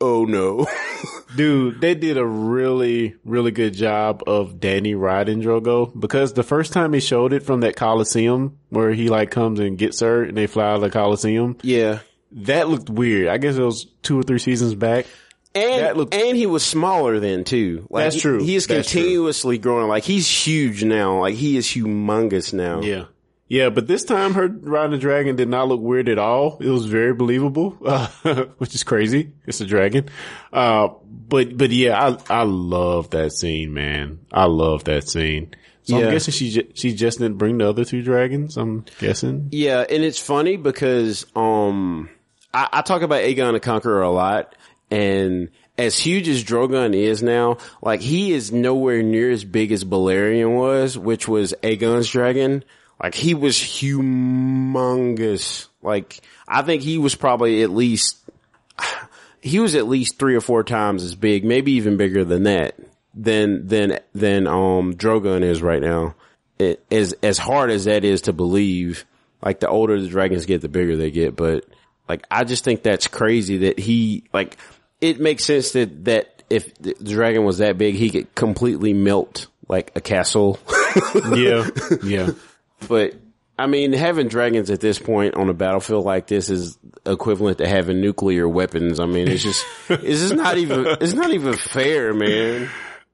oh no. Dude, they did a really, really good job of Dany riding Drogo because the first time he showed it from that Coliseum where he like comes and gets her and they fly out of the Coliseum. Yeah that looked weird. I guess it was two or three seasons back. And looked, and he was smaller then too. Like that's true. He, he is that's continuously true. growing. Like he's huge now. Like he is humongous now. Yeah. Yeah, but this time her riding a dragon did not look weird at all. It was very believable, uh, which is crazy. It's a dragon. Uh, but, but yeah, I, I love that scene, man. I love that scene. So yeah. I'm guessing she she just didn't bring the other two dragons. I'm guessing. Yeah, and it's funny because um I, I talk about Aegon the Conqueror a lot, and as huge as Drogon is now, like he is nowhere near as big as Balerion was, which was Aegon's dragon. Like he was humongous. Like I think he was probably at least he was at least three or four times as big, maybe even bigger than that. than than than um Drogon is right now. It, as as hard as that is to believe, like the older the dragons get, the bigger they get. But like I just think that's crazy that he like it makes sense that that if the dragon was that big, he could completely melt like a castle. yeah, yeah. But I mean, having dragons at this point on a battlefield like this is equivalent to having nuclear weapons. I mean, it's just, it's just not even, it's not even fair, man.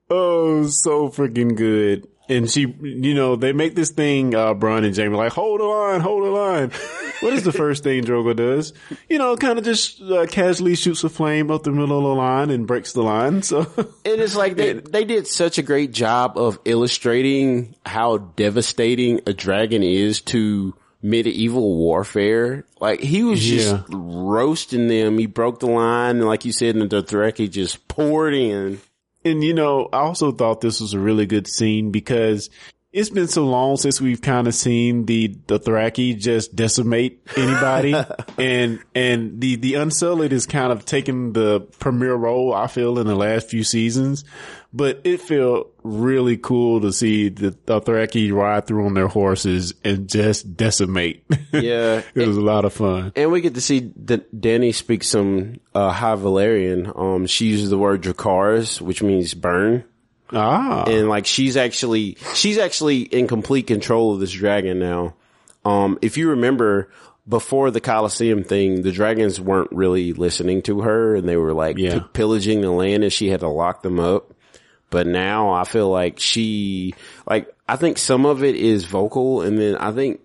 Oh, so freaking good. And she, you know, they make this thing, uh, Bronn and Jaime like, hold the line, hold the line. what is the first thing Drogo does? You know, kind of just uh, casually shoots a flame up the middle of the line and breaks the line. So, and it's like they, they did such a great job of illustrating how devastating a dragon is to medieval warfare. Like he was just yeah. roasting them. He broke the line. And like you said in the he just poured in. And you know, I also thought this was a really good scene because it's been so long since we've kind of seen the Dothraki just decimate anybody, and and the the Unsullied is kind of taking the premier role. I feel in the last few seasons, but it felt really cool to see the Dothraki ride through on their horses and just decimate. Yeah, it was a lot of fun, and we get to see that Dany speak some uh, High Valyrian. Um, she uses the word Dracarys, which means burn. Ah. And like she's actually she's actually in complete control of this dragon now. Um if you remember before the Colosseum thing, the dragons weren't really listening to her and they were like yeah. p- pillaging the land and she had to lock them up. But now I feel like she like I think some of it is vocal and then I think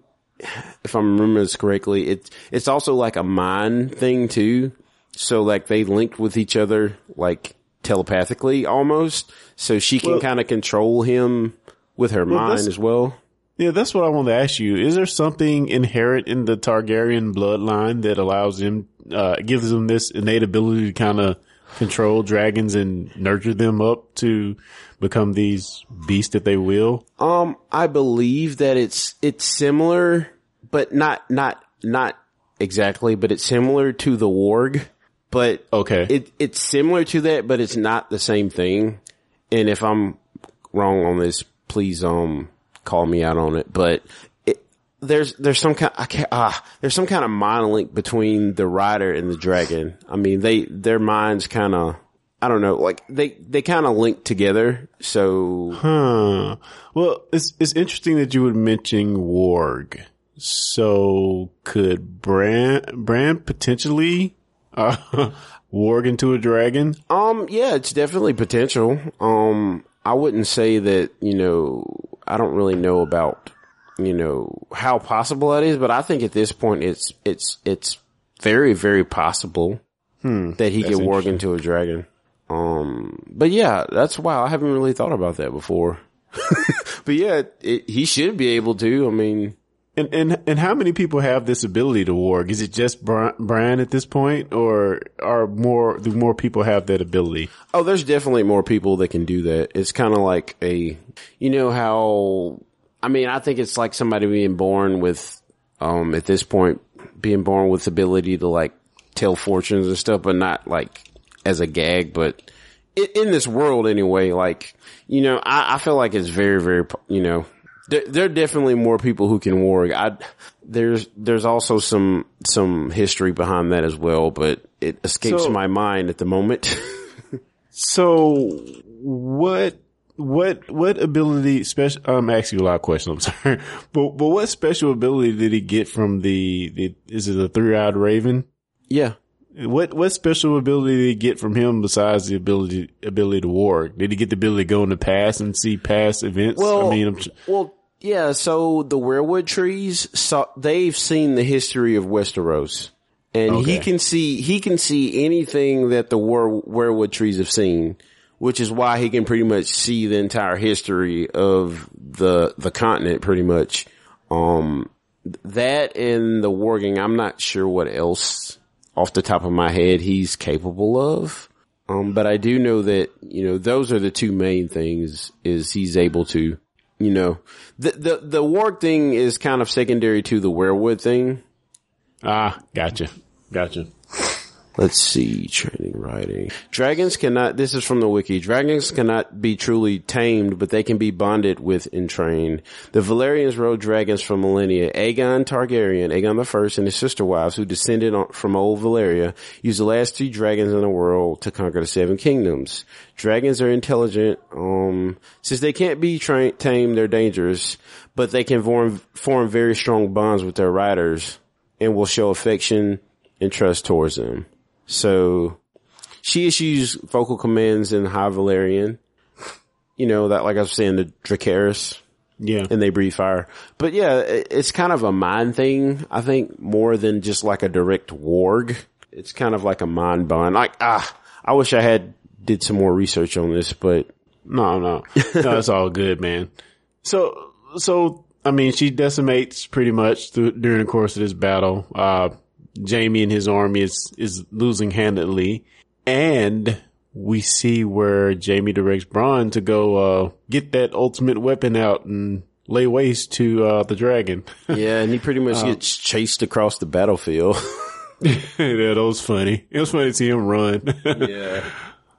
if I'm remembering this correctly, it's it's also like a mind thing too. So like they linked with each other like telepathically almost, so she can well, kind of control him with her well, mind as well. Yeah, that's what I want to ask you. Is there something inherent in the Targaryen bloodline that allows them, uh, gives them this innate ability to kind of control dragons and nurture them up to become these beasts that they will? Um, I believe that it's, it's similar, but not, not, not exactly, but it's similar to the warg but okay, it it's similar to that, but it's not the same thing. And if I'm wrong on this, please um call me out on it. But it, there's there's some kind I can't, ah there's some kind of mind link between the rider and the dragon. I mean they their minds kind of I don't know like they they kind of link together. So huh. Well, it's it's interesting that you would mention warg. So could Bran Bran potentially uh, warg into a dragon? Um, yeah, it's definitely potential. Um, I wouldn't say that, you know, I don't really know about, you know, how possible that is, but I think at this point it's, it's, it's very, very possible hmm, that he could warg into a dragon. Um, but yeah, that's wow. I haven't really thought about that before. but yeah, it, he should be able to. I mean, and, and and how many people have this ability to warg? Is it just Bran at this point, or are more do more people have that ability? Oh, there's definitely more people that can do that. It's kind of like a, you know how, I mean, I think it's like somebody being born with, um, at this point, being born with ability to like tell fortunes and stuff, but not like as a gag, but in this world anyway, like, you know, I, I feel like it's very, very, you know, there, there, are definitely more people who can warg. I, there's, there's also some, some history behind that as well, but it escapes so, my mind at the moment. so what, what, what ability special, I'm asking you a lot of questions, I'm sorry, but, but what special ability did he get from the, the, is it a three-eyed raven? Yeah. What what special ability did he get from him besides the ability ability to warg? Did he get the ability to go in the past and see past events? Well, I mean, I'm, well, yeah. So the weirwood trees, so they've seen the history of Westeros, and okay. he can see he can see anything that the were, weirwood trees have seen, which is why he can pretty much see the entire history of the the continent, pretty much. Um, that and the warging, I'm not sure what else off the top of my head he's capable of. Um, but I do know that, you know, those are the two main things is he's able to, you know, the, the, the warg thing is kind of secondary to the weirwood thing. Ah, gotcha. Gotcha. Let's see, training, writing. Dragons cannot, this is from the wiki, dragons cannot be truly tamed, but they can be bonded with and trained. The Valyrians rode dragons for millennia. Aegon Targaryen, Aegon the First, and his sister wives, who descended from old Valyria, used the last three dragons in the world to conquer the seven kingdoms. Dragons are intelligent, um, since they can't be tra- tamed, they're dangerous, but they can form, form very strong bonds with their riders and will show affection and trust towards them. So she issues vocal commands in High Valyrian. You know, that, like I was saying, the Dracarys. Yeah. And they breathe fire. But yeah, it's kind of a mind thing, I think, more than just like a direct warg. It's kind of like a mind bond. Like, ah, I wish I had did some more research on this, but no, no, no, it's all good, man. So, so, I mean, she decimates pretty much through, during the course of this battle. Uh, Jaime and his army is, is losing handedly. And we see where Jaime directs Bronn to go, uh, get that ultimate weapon out and lay waste to, uh, the dragon. yeah. And he pretty much um, gets chased across the battlefield. yeah, that was funny. It was funny to see him run. yeah.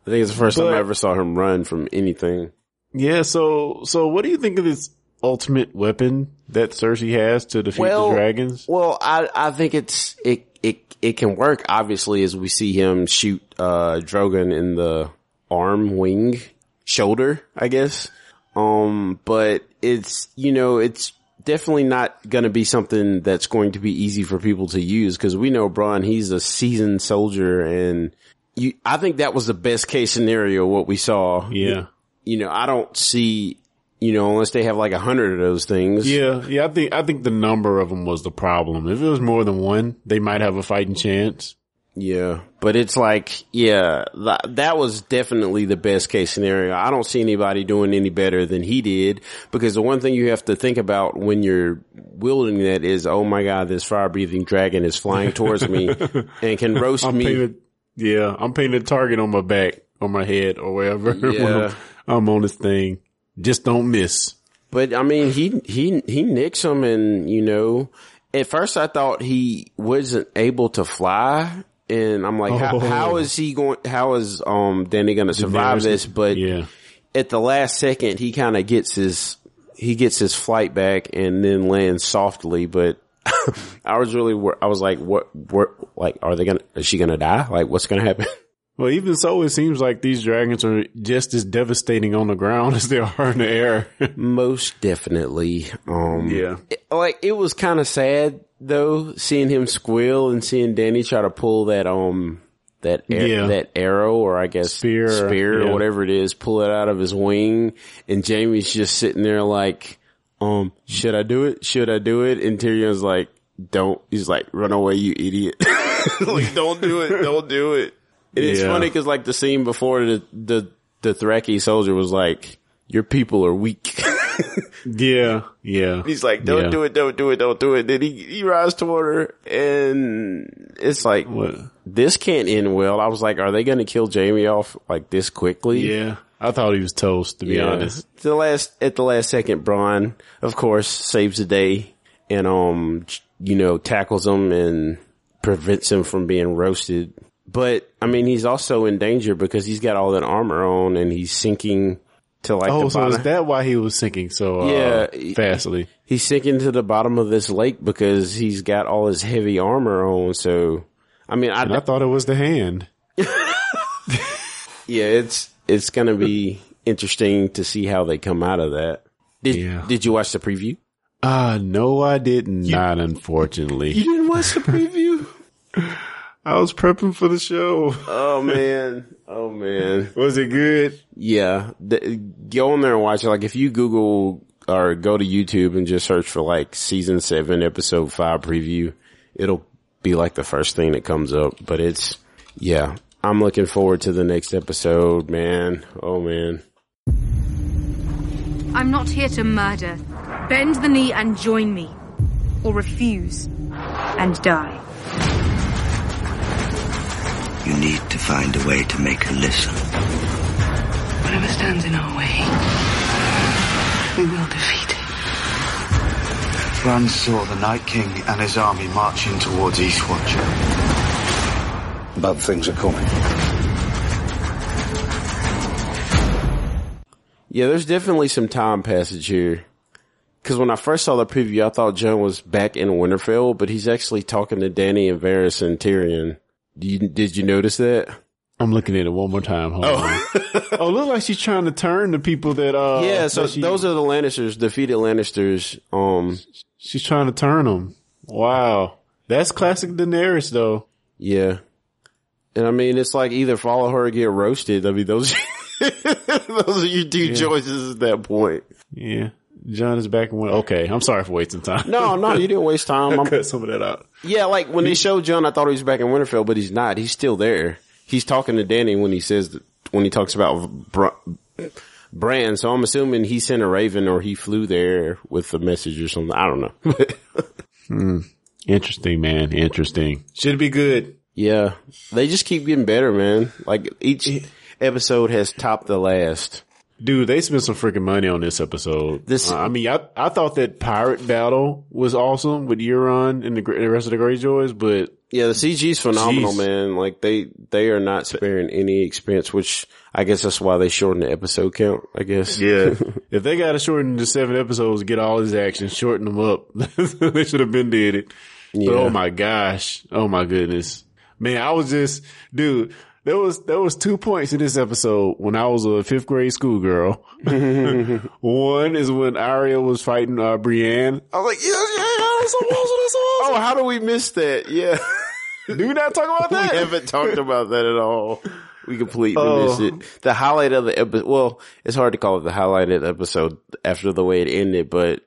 I think it's the first but, time I ever saw him run from anything. Yeah. So, so what do you think of this ultimate weapon that Cersei has to defeat well, the dragons? Well, I, I think it's, it, it, it can work obviously as we see him shoot, uh, Drogon in the arm, wing, shoulder, I guess. Um, but it's, you know, it's definitely not going to be something that's going to be easy for people to use because we know Bronn, he's a seasoned soldier and you, I think that was the best case scenario, what we saw. Yeah. You know, I don't see you know, unless they have like a hundred of those things. Yeah, yeah. I think I think the number of them was the problem. If it was more than one, they might have a fighting chance. Yeah, but it's like, yeah, that, that was definitely the best case scenario. I don't see anybody doing any better than he did because the one thing you have to think about when you're wielding that is, oh my god, this fire breathing dragon is flying towards me and can roast I'm me. Painted, yeah, I'm painting a target on my back, on my head, or wherever. Yeah. I'm on this thing. Just don't miss. But I mean, he, he, he nicks him and, you know, at first I thought he wasn't able to fly. And I'm like, oh. how, how is he going, how is, um, Dany going to survive this? But yeah. at the last second, he kind of gets his, he gets his flight back and then lands softly. But I was really, I was like, what, what, like, are they going to, is she going to die? Like, what's going to happen? Well, even so, it seems like these dragons are just as devastating on the ground as they are in the air. Most definitely. Um, yeah. It, like it was kind of sad though, seeing him squeal and seeing Dany try to pull that um that yeah. that arrow or I guess spear, spear yeah. or whatever it is, pull it out of his wing, and Jaime's just sitting there like, um, should I do it? Should I do it? And Tyrion's like, don't. He's like, run away, you idiot. like, don't do it. Don't do it. It's yeah. funny because like the scene before the the the Thraki soldier was like, "Your people are weak." yeah, yeah. He's like, "Don't yeah. do it, don't do it, don't do it." Then he he rides toward her, and it's like, what? "This can't end well." I was like, "Are they going to kill Jaime off like this quickly?" Yeah, I thought he was toast. To be yeah. honest, the last at the last second, Bronn, of course, saves the day and um, you know, tackles him and prevents him from being roasted but I mean, he's also in danger because he's got all that armor on and he's sinking to like. Oh, so is that why he was sinking so uh, yeah fastly? He's sinking to the bottom of this lake because he's got all his heavy armor on. So, I mean, I, I thought it was the hand. yeah, it's it's gonna be interesting to see how they come out of that. Did yeah. Did you watch the preview? Uh no, I did not. Unfortunately, you didn't watch the preview. I was prepping for the show. Oh man. Oh man. Was it good? Yeah. The, go on there and watch it. Like if you Google or go to YouTube and just search for like season seven, episode five preview, it'll be like the first thing that comes up. But it's, yeah, I'm looking forward to the next episode, man. Oh man. I'm not here to murder. Bend the knee and join me. Or refuse and die. You need to find a way to make her listen. Whatever stands in our way, we will defeat it. Bran saw the Night King and his army marching towards Eastwatch. Bad things are coming. Yeah, there's definitely some time passage here. Because when I first saw the preview, I thought Jon was back in Winterfell, but he's actually talking to Dany and Varys and Tyrion. Did you, did you notice that? I'm looking at it one more time. Hold oh. on. oh, look like she's trying to turn the people that. uh Yeah, so she, those are the Lannisters, defeated Lannisters. Um, she's trying to turn them. Wow, that's classic Daenerys, though. Yeah, and I mean, it's like either follow her or get roasted. I mean, those those are your two yeah. choices at that point. Yeah. Jon is back and went, okay, I'm sorry for wasting time. No, no, you didn't waste time. I'm cut some of that out. Yeah, like when they showed Jon, I thought he was back in Winterfell, but he's not. He's still there he's talking to Dany when he says that, when he talks about Bran. So I'm assuming he sent a raven or he flew there with a message or something. I don't know. hmm. Interesting, man. Interesting. Should be good. Yeah. They just keep getting better, man. Like each episode has topped the last. Dude, they spent some freaking money on this episode. This, uh, I mean, I I thought that pirate battle was awesome with Euron and the, the rest of the Greyjoys, but yeah, the CG is phenomenal, Jeez. man. Like they they are not sparing any expense, which I guess that's why they shortened the episode count. I guess. Yeah, if they got to shorten the seven episodes get all his action, shorten them up. they should have been did it. Yeah. But oh my gosh, oh my goodness, man! I was just, dude there was there was two points in this episode when I was a fifth grade schoolgirl. One is when Arya was fighting uh, Brienne. I was like, yeah, yeah, yeah, that's awesome, that's awesome. Oh, how do we miss that? Yeah. Do we not talk about that? We haven't talked about that at all. We completely oh. missed it. The highlight of the episode, well, it's hard to call it the highlight of the episode after the way it ended, but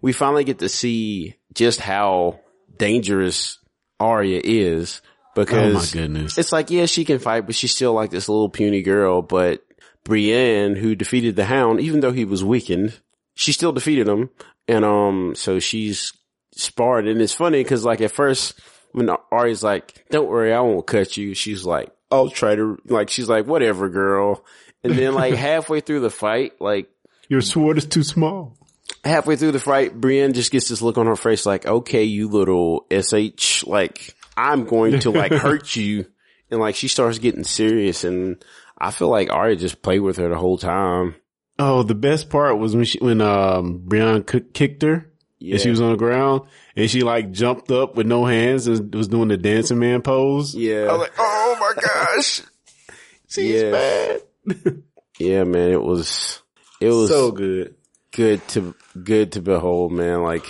we finally get to see just how dangerous Arya is because oh my goodness. it's like, yeah, she can fight, but she's still like this little puny girl. But Brienne, who defeated the Hound, even though he was weakened, she still defeated him. And, um, so she's sparred. And it's funny because like at first when Arya's like, don't worry, I won't cut you. She's like, I'll try to, like, she's like, whatever, girl. And then like halfway through the fight, like, your sword is too small. Halfway through the fight, Brienne just gets this look on her face like, okay, you little SH, like, I'm going to like hurt you. And like she starts getting serious and I feel like Arya just played with her the whole time. Oh, the best part was when she, when, um, Brienne kicked her yeah. and she was on the ground and she like jumped up with no hands and was doing the dancing man pose. Yeah. I was like, oh my gosh. She's yeah. bad. yeah, man. It was, it was so good. Good to, good to behold, man. Like,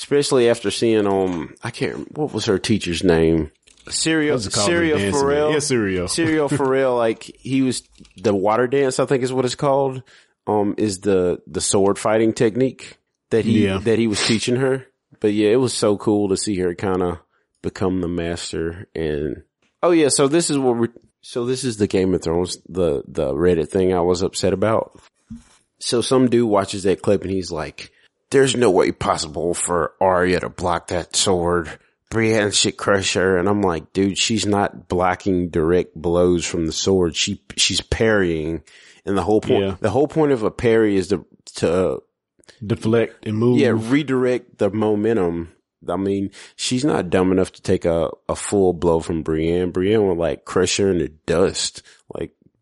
especially after seeing um I can't what was her teacher's name. Syrio Syrio Forel. Yeah, Syrio. Syrio Forel, like he was the water dance, I think is what it's called. Um is the the sword fighting technique that he yeah. that he was teaching her. But yeah, it was so cool to see her kind of become the master and oh yeah, so this is what we so this is the Game of Thrones the the Reddit thing I was upset about. So some dude watches that clip and he's like, there's no way possible for Arya to block that sword. Brienne should crush her. And I'm like, dude, she's not blocking direct blows from the sword. She, she's parrying. And the whole point, yeah. the whole point of a parry is to, to deflect and move. Yeah, redirect the momentum. I mean, she's not dumb enough to take a, a full blow from Brienne. Brienne will like crush her into dust.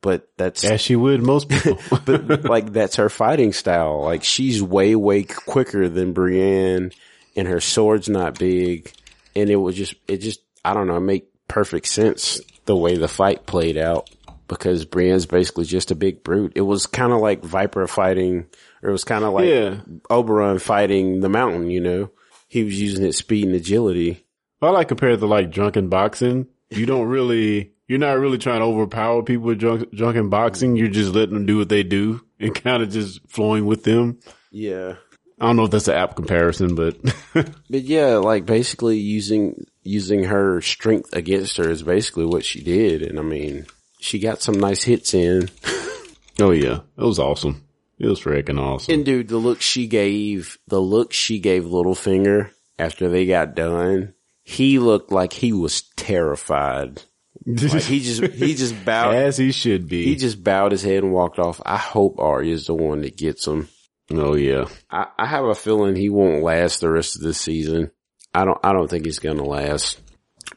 But that's as she would most people. but like that's her fighting style. Like she's way way quicker than Brienne, and her sword's not big, and it was just it just I don't know make perfect sense the way the fight played out because Brienne's basically just a big brute. It was kind of like Viper fighting, or it was kind of like yeah. Oberyn fighting the Mountain. You know, he was using his speed and agility. I like compared to like drunken boxing. You don't really you're not really trying to overpower people with drunk, drunken boxing. You're just letting them do what they do and kind of just flowing with them. Yeah. I don't know if that's an app comparison, but but yeah, like basically using using her strength against her is basically what she did, and I mean, she got some nice hits in. oh yeah, it was awesome. It was freaking awesome. And dude, the look she gave, the look she gave Littlefinger after they got done, he looked like he was terrified. Like he just he just bowed as he should be. He just bowed his head and walked off. I hope Arya is the one that gets him. Oh yeah. I, I have a feeling he won't last the rest of this season. I don't I don't think he's gonna last.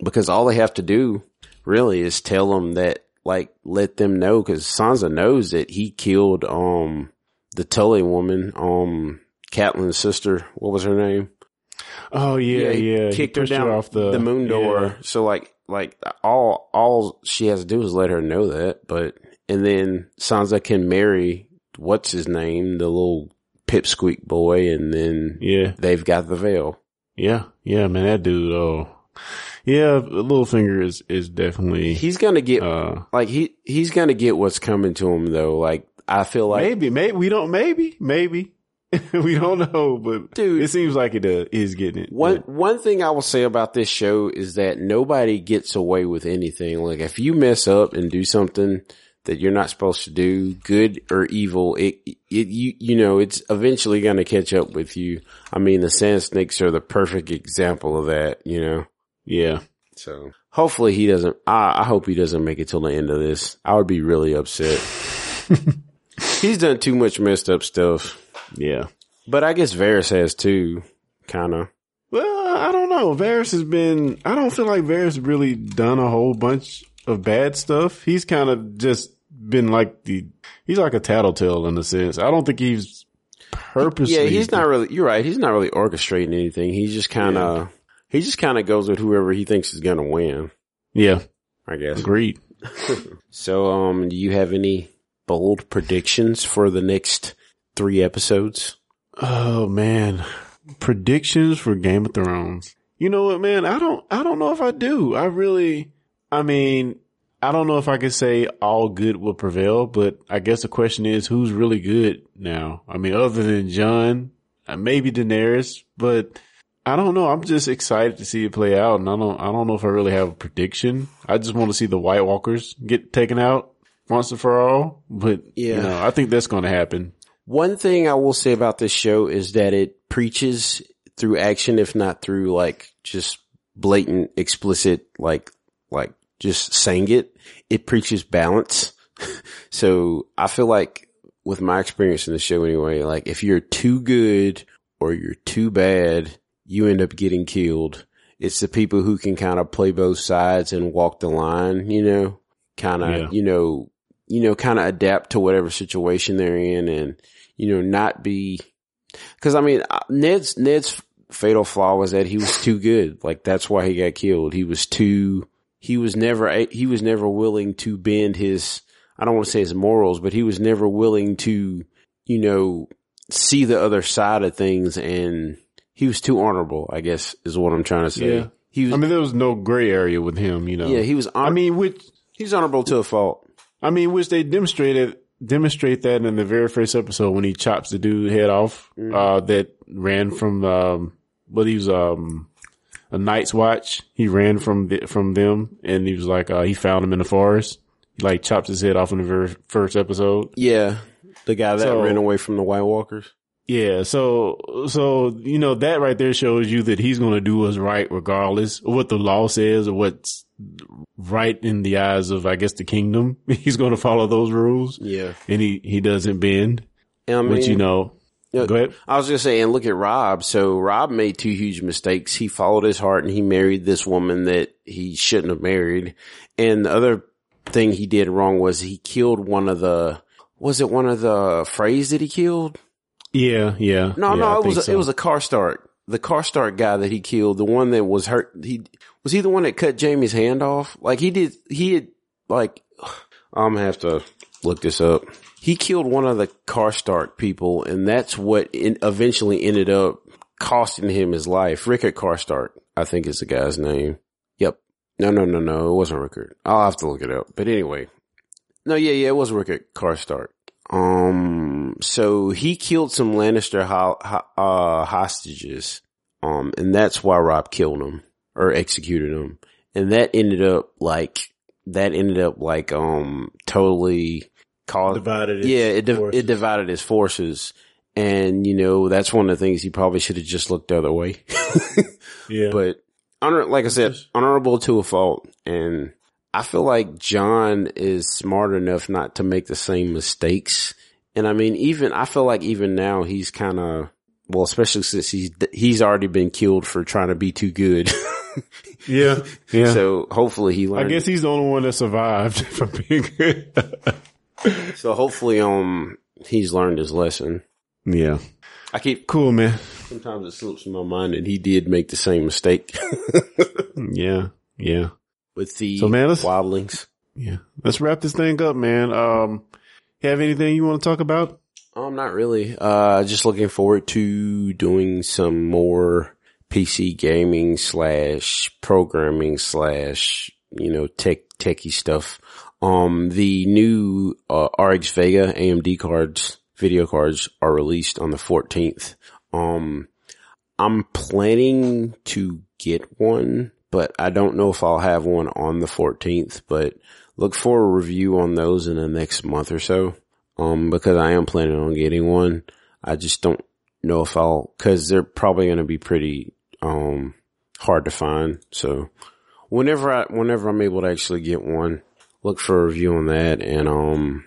Because all they have to do really is tell them that like let them know because Sansa knows that he killed um the Tully woman, um Catelyn's sister. What was her name? Oh yeah, yeah. He kicked her down off the, the moon door. yeah. So like like all all she has to do is let her know that. But and then Sansa can marry what's his name, the little pipsqueak boy, and then Yeah, they've got the Vale. yeah, yeah, man. That dude. Oh, yeah. Littlefinger is is definitely. He's gonna get uh, like he he's gonna get what's coming to him though. Like I feel like maybe, maybe we don't. Maybe, maybe we don't know, but Dude. it seems like it uh, is getting it. One one thing I will say about this show is that nobody gets away with anything. Like if you mess up and do something that you're not supposed to do, good or evil, it it you you know it's eventually going to catch up with you. I mean, the Sand Snakes are the perfect example of that. You know, yeah, so hopefully he doesn't. I, I hope he doesn't make it till the end of this. I would be really upset. He's done too much messed up stuff, yeah. but I guess Varys has too. Kind of. Well, I don't know. Varys has been. I don't feel like Varys really done a whole bunch of bad stuff. He's kind of just been like the. He's like a tattletale in a sense. I don't think he's purposely. Yeah, he's not really. You're right. He's not really orchestrating anything. He just kind of. He just kind of goes with whoever he thinks is gonna win. Yeah, I guess. agreed. So, um, do you have any bold predictions for the next three episodes? Oh man, predictions for Game of Thrones. You know what, man? I don't. I don't know if I do. I really. I mean, I don't know if I could say all good will prevail, but I guess the question is who's really good now. I mean, other than Jon, uh, maybe Daenerys, but I don't know. I'm just excited to see it play out, and I don't. I don't know if I really have a prediction. I just want to see the White Walkers get taken out once and for all. But Yeah. you know, I think that's going to happen. One thing I will say about this show is that it preaches through action, if not through like just blatant, explicit, like, like just saying it. It preaches balance. so I feel like with my experience in the show anyway, like if you're too good or you're too bad, you end up getting killed. It's the people who can kind of play both sides and walk the line, you know, kind of, Yeah. you know, you know, kind of adapt to whatever situation they're in and, you know, not be, cause I mean, uh, Ned's, Ned's fatal flaw was that he was too good. Like that's why he got killed. He was too, he was never, he was never willing to bend his, I don't want to say his morals, but he was never willing to, you know, see the other side of things and he was too honorable, I guess is what I'm trying to say. Yeah. He was, I mean, there was no gray area with him, you know. yeah, he was, hon- I mean, which he's honorable to a fault. I mean, which they demonstrated demonstrate that in the very first episode when he chops the dude head off, uh, that ran from um, what he was um, a Night's Watch. He ran from the, from them, and he was like, uh, he found him in the forest. He like chops his head off in the very first episode. Yeah. The guy that So- ran away from the White Walkers. Yeah, so so you know that right there shows you that he's going to do what's right regardless of what the law says or what's right in the eyes of I guess the kingdom. He's going to follow those rules. Yeah. and he he doesn't bend. I mean, Which you know, Yeah. go ahead. I was gonna say, and look at Robb. So Robb made two huge mistakes. He followed his heart and he married this woman that he shouldn't have married. And the other thing he did wrong was he killed one of the, was it one of the Freys that he killed? Yeah, yeah. No, yeah, no, it was, so. it was a Karstark. The Karstark guy that he killed, the one that was hurt, he, was he the one that cut Jaime's hand off? Like he did, he had, like, I'm gonna have to look this up. He killed one of the Karstark people and that's what in, eventually ended up costing him his life. Rickard Karstark, I think is the guy's name. Yep. No, no, no, no. It wasn't Rickard. I'll have to look it up. But anyway. No, yeah, yeah, it was Rickard Karstark. Um, so he killed some Lannister ho- ho- uh, hostages. Um, and that's why Robb killed him or executed him. And that ended up like, that ended up like, um, totally caused, divided. yeah, it, forces. it divided his forces. And, you know, that's one of the things he probably should have just looked the other way. yeah, but honor, like I said, honorable to a fault. And I feel like Jon is smart enough not to make the same mistakes. And I mean, even, I feel like even now he's kind of, well, especially since he's, he's already been killed for trying to be too good. Yeah, yeah. So hopefully he I guess he's the only one that survived from being good. so hopefully, um, he's learned his lesson. Yeah. I keep Cool, man. sometimes it slips in my mind that he did make the same mistake Yeah. Yeah. with the So, man, let's- wobblings. Yeah. Let's wrap this thing up, man. Um, have anything you want to talk about? Um, not really. Uh, just looking forward to doing some more PC gaming slash programming slash, you know, tech, techie stuff. Um, the new, uh, RX Vega AMD cards, video cards are released on the 14th. Um, I'm planning to get one, but I don't know if I'll have one on the 14th, but look for a review on those in the next month or so um, because I am planning on getting one. I just don't know if I'll, cause they're probably going to be pretty, um, hard to find. So whenever I, whenever I'm able to actually get one, look for a review on that. And, um,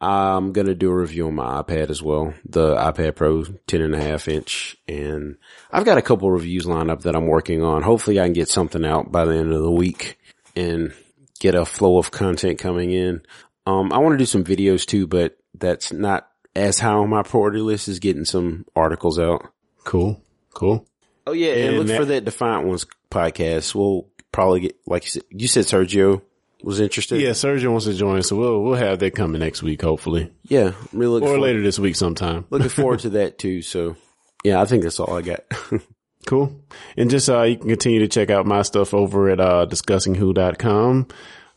I'm going to do a review on my iPad as well, the iPad Pro 10 and a half inch. And I've got a couple reviews lined up that I'm working on. Hopefully I can get something out by the end of the week and get a flow of content coming in. Um, I want to do some videos too, but that's not as high on my priority list as getting some articles out. Cool. Cool. Oh yeah, and, And look that- for that Defiant Ones podcast. We'll probably get, like you said, you said Sergio was interested. Yeah, Sergio wants to join, so we'll we'll have that coming next week, hopefully, Yeah. Really or forward, later this week sometime. looking forward to that too. So yeah, I think that's all I got. Cool. And just, uh, you can continue to check out my stuff over at, uh, discussingwho.com,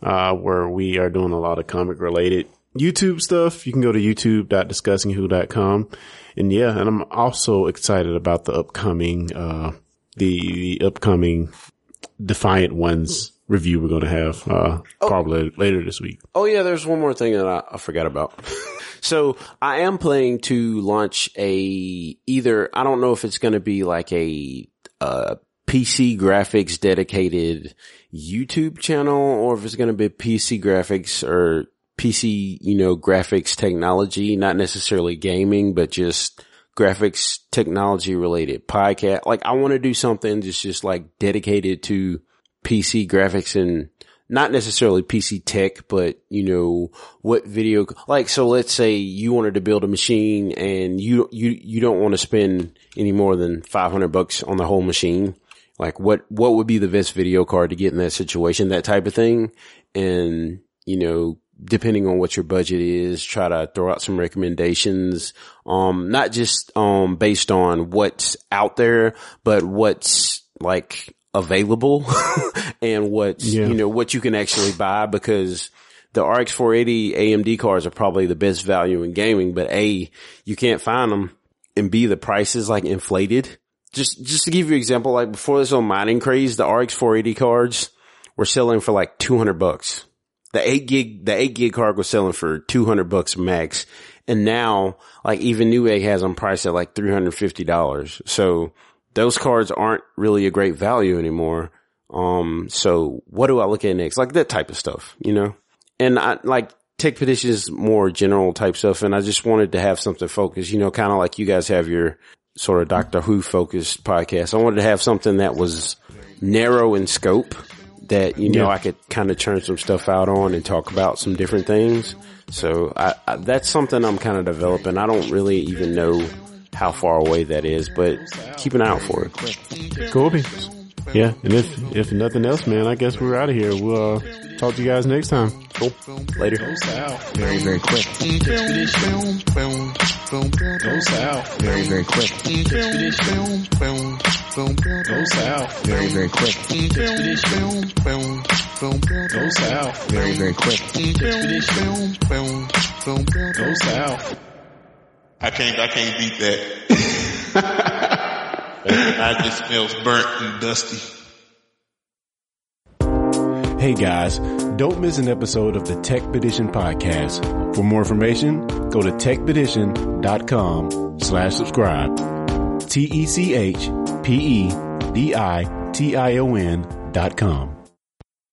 uh, where we are doing a lot of comic related YouTube stuff. You can go to youtube.discussingwho.com. And yeah, and I'm also excited about the upcoming, uh, the, the upcoming Defiant Ones review we're going to have, uh, probably later this week. Oh yeah, there's one more thing that I, I forgot about. so I am planning to launch a either I don't know if it's going to be like a uh, PC graphics dedicated YouTube channel or if it's going to be PC graphics or PC you know graphics technology, not necessarily gaming, but just graphics technology related podcast. Like I want to do something that's just like dedicated to PC graphics and not necessarily PC tech, but you know, what video, like, so let's say you wanted to build a machine and you, you, you don't want to spend any more than 500 bucks on the whole machine. Like what, what would be the best video card to get in that situation, that type of thing. And, you know, depending on what your budget is, try to throw out some recommendations. Um, not just, um, based on what's out there, but what's like available and what's, Yeah. you know, what you can actually buy because the RX 480 AMD cards are probably the best value in gaming, but A, you can't find them and B, the price is like inflated. Just, just to give you an example, like before this whole mining craze, the RX 480 cards were selling for like 200 bucks. The eight gig, the eight gig card was selling for 200 bucks max. And now, like even Newegg has them priced at like $350. So those cards aren't really a great value anymore. Um, so what do I look at next? Like that type of stuff, you know? And I like TechPedition is more general type stuff. And I just wanted to have something focused, you know, kind of like you guys have your sort of Doctor Who focused podcast. I wanted to have something that was narrow in scope that, you know, Yeah. I could kind of turn some stuff out on and talk about some different things. So I, I that's something I'm kind of developing. I don't really even know how far away that is, but keep an eye out for it. Cool. beans. Yeah. And if, if nothing else, man, I guess we're out of here. We'll, uh, talk to you guys next time. Cool. Later. Very, very quick. Go south. Very, very quick. Go south. Very, very quick. Go south. Very, very quick. I can't, I can't beat that. I just smells burnt and dusty. Hey guys, don't miss an episode of the Tech Petition podcast. For more information, go to techpedition.com slash subscribe. T-E-C-H-P-E-D-I-T-I-O-N dot com.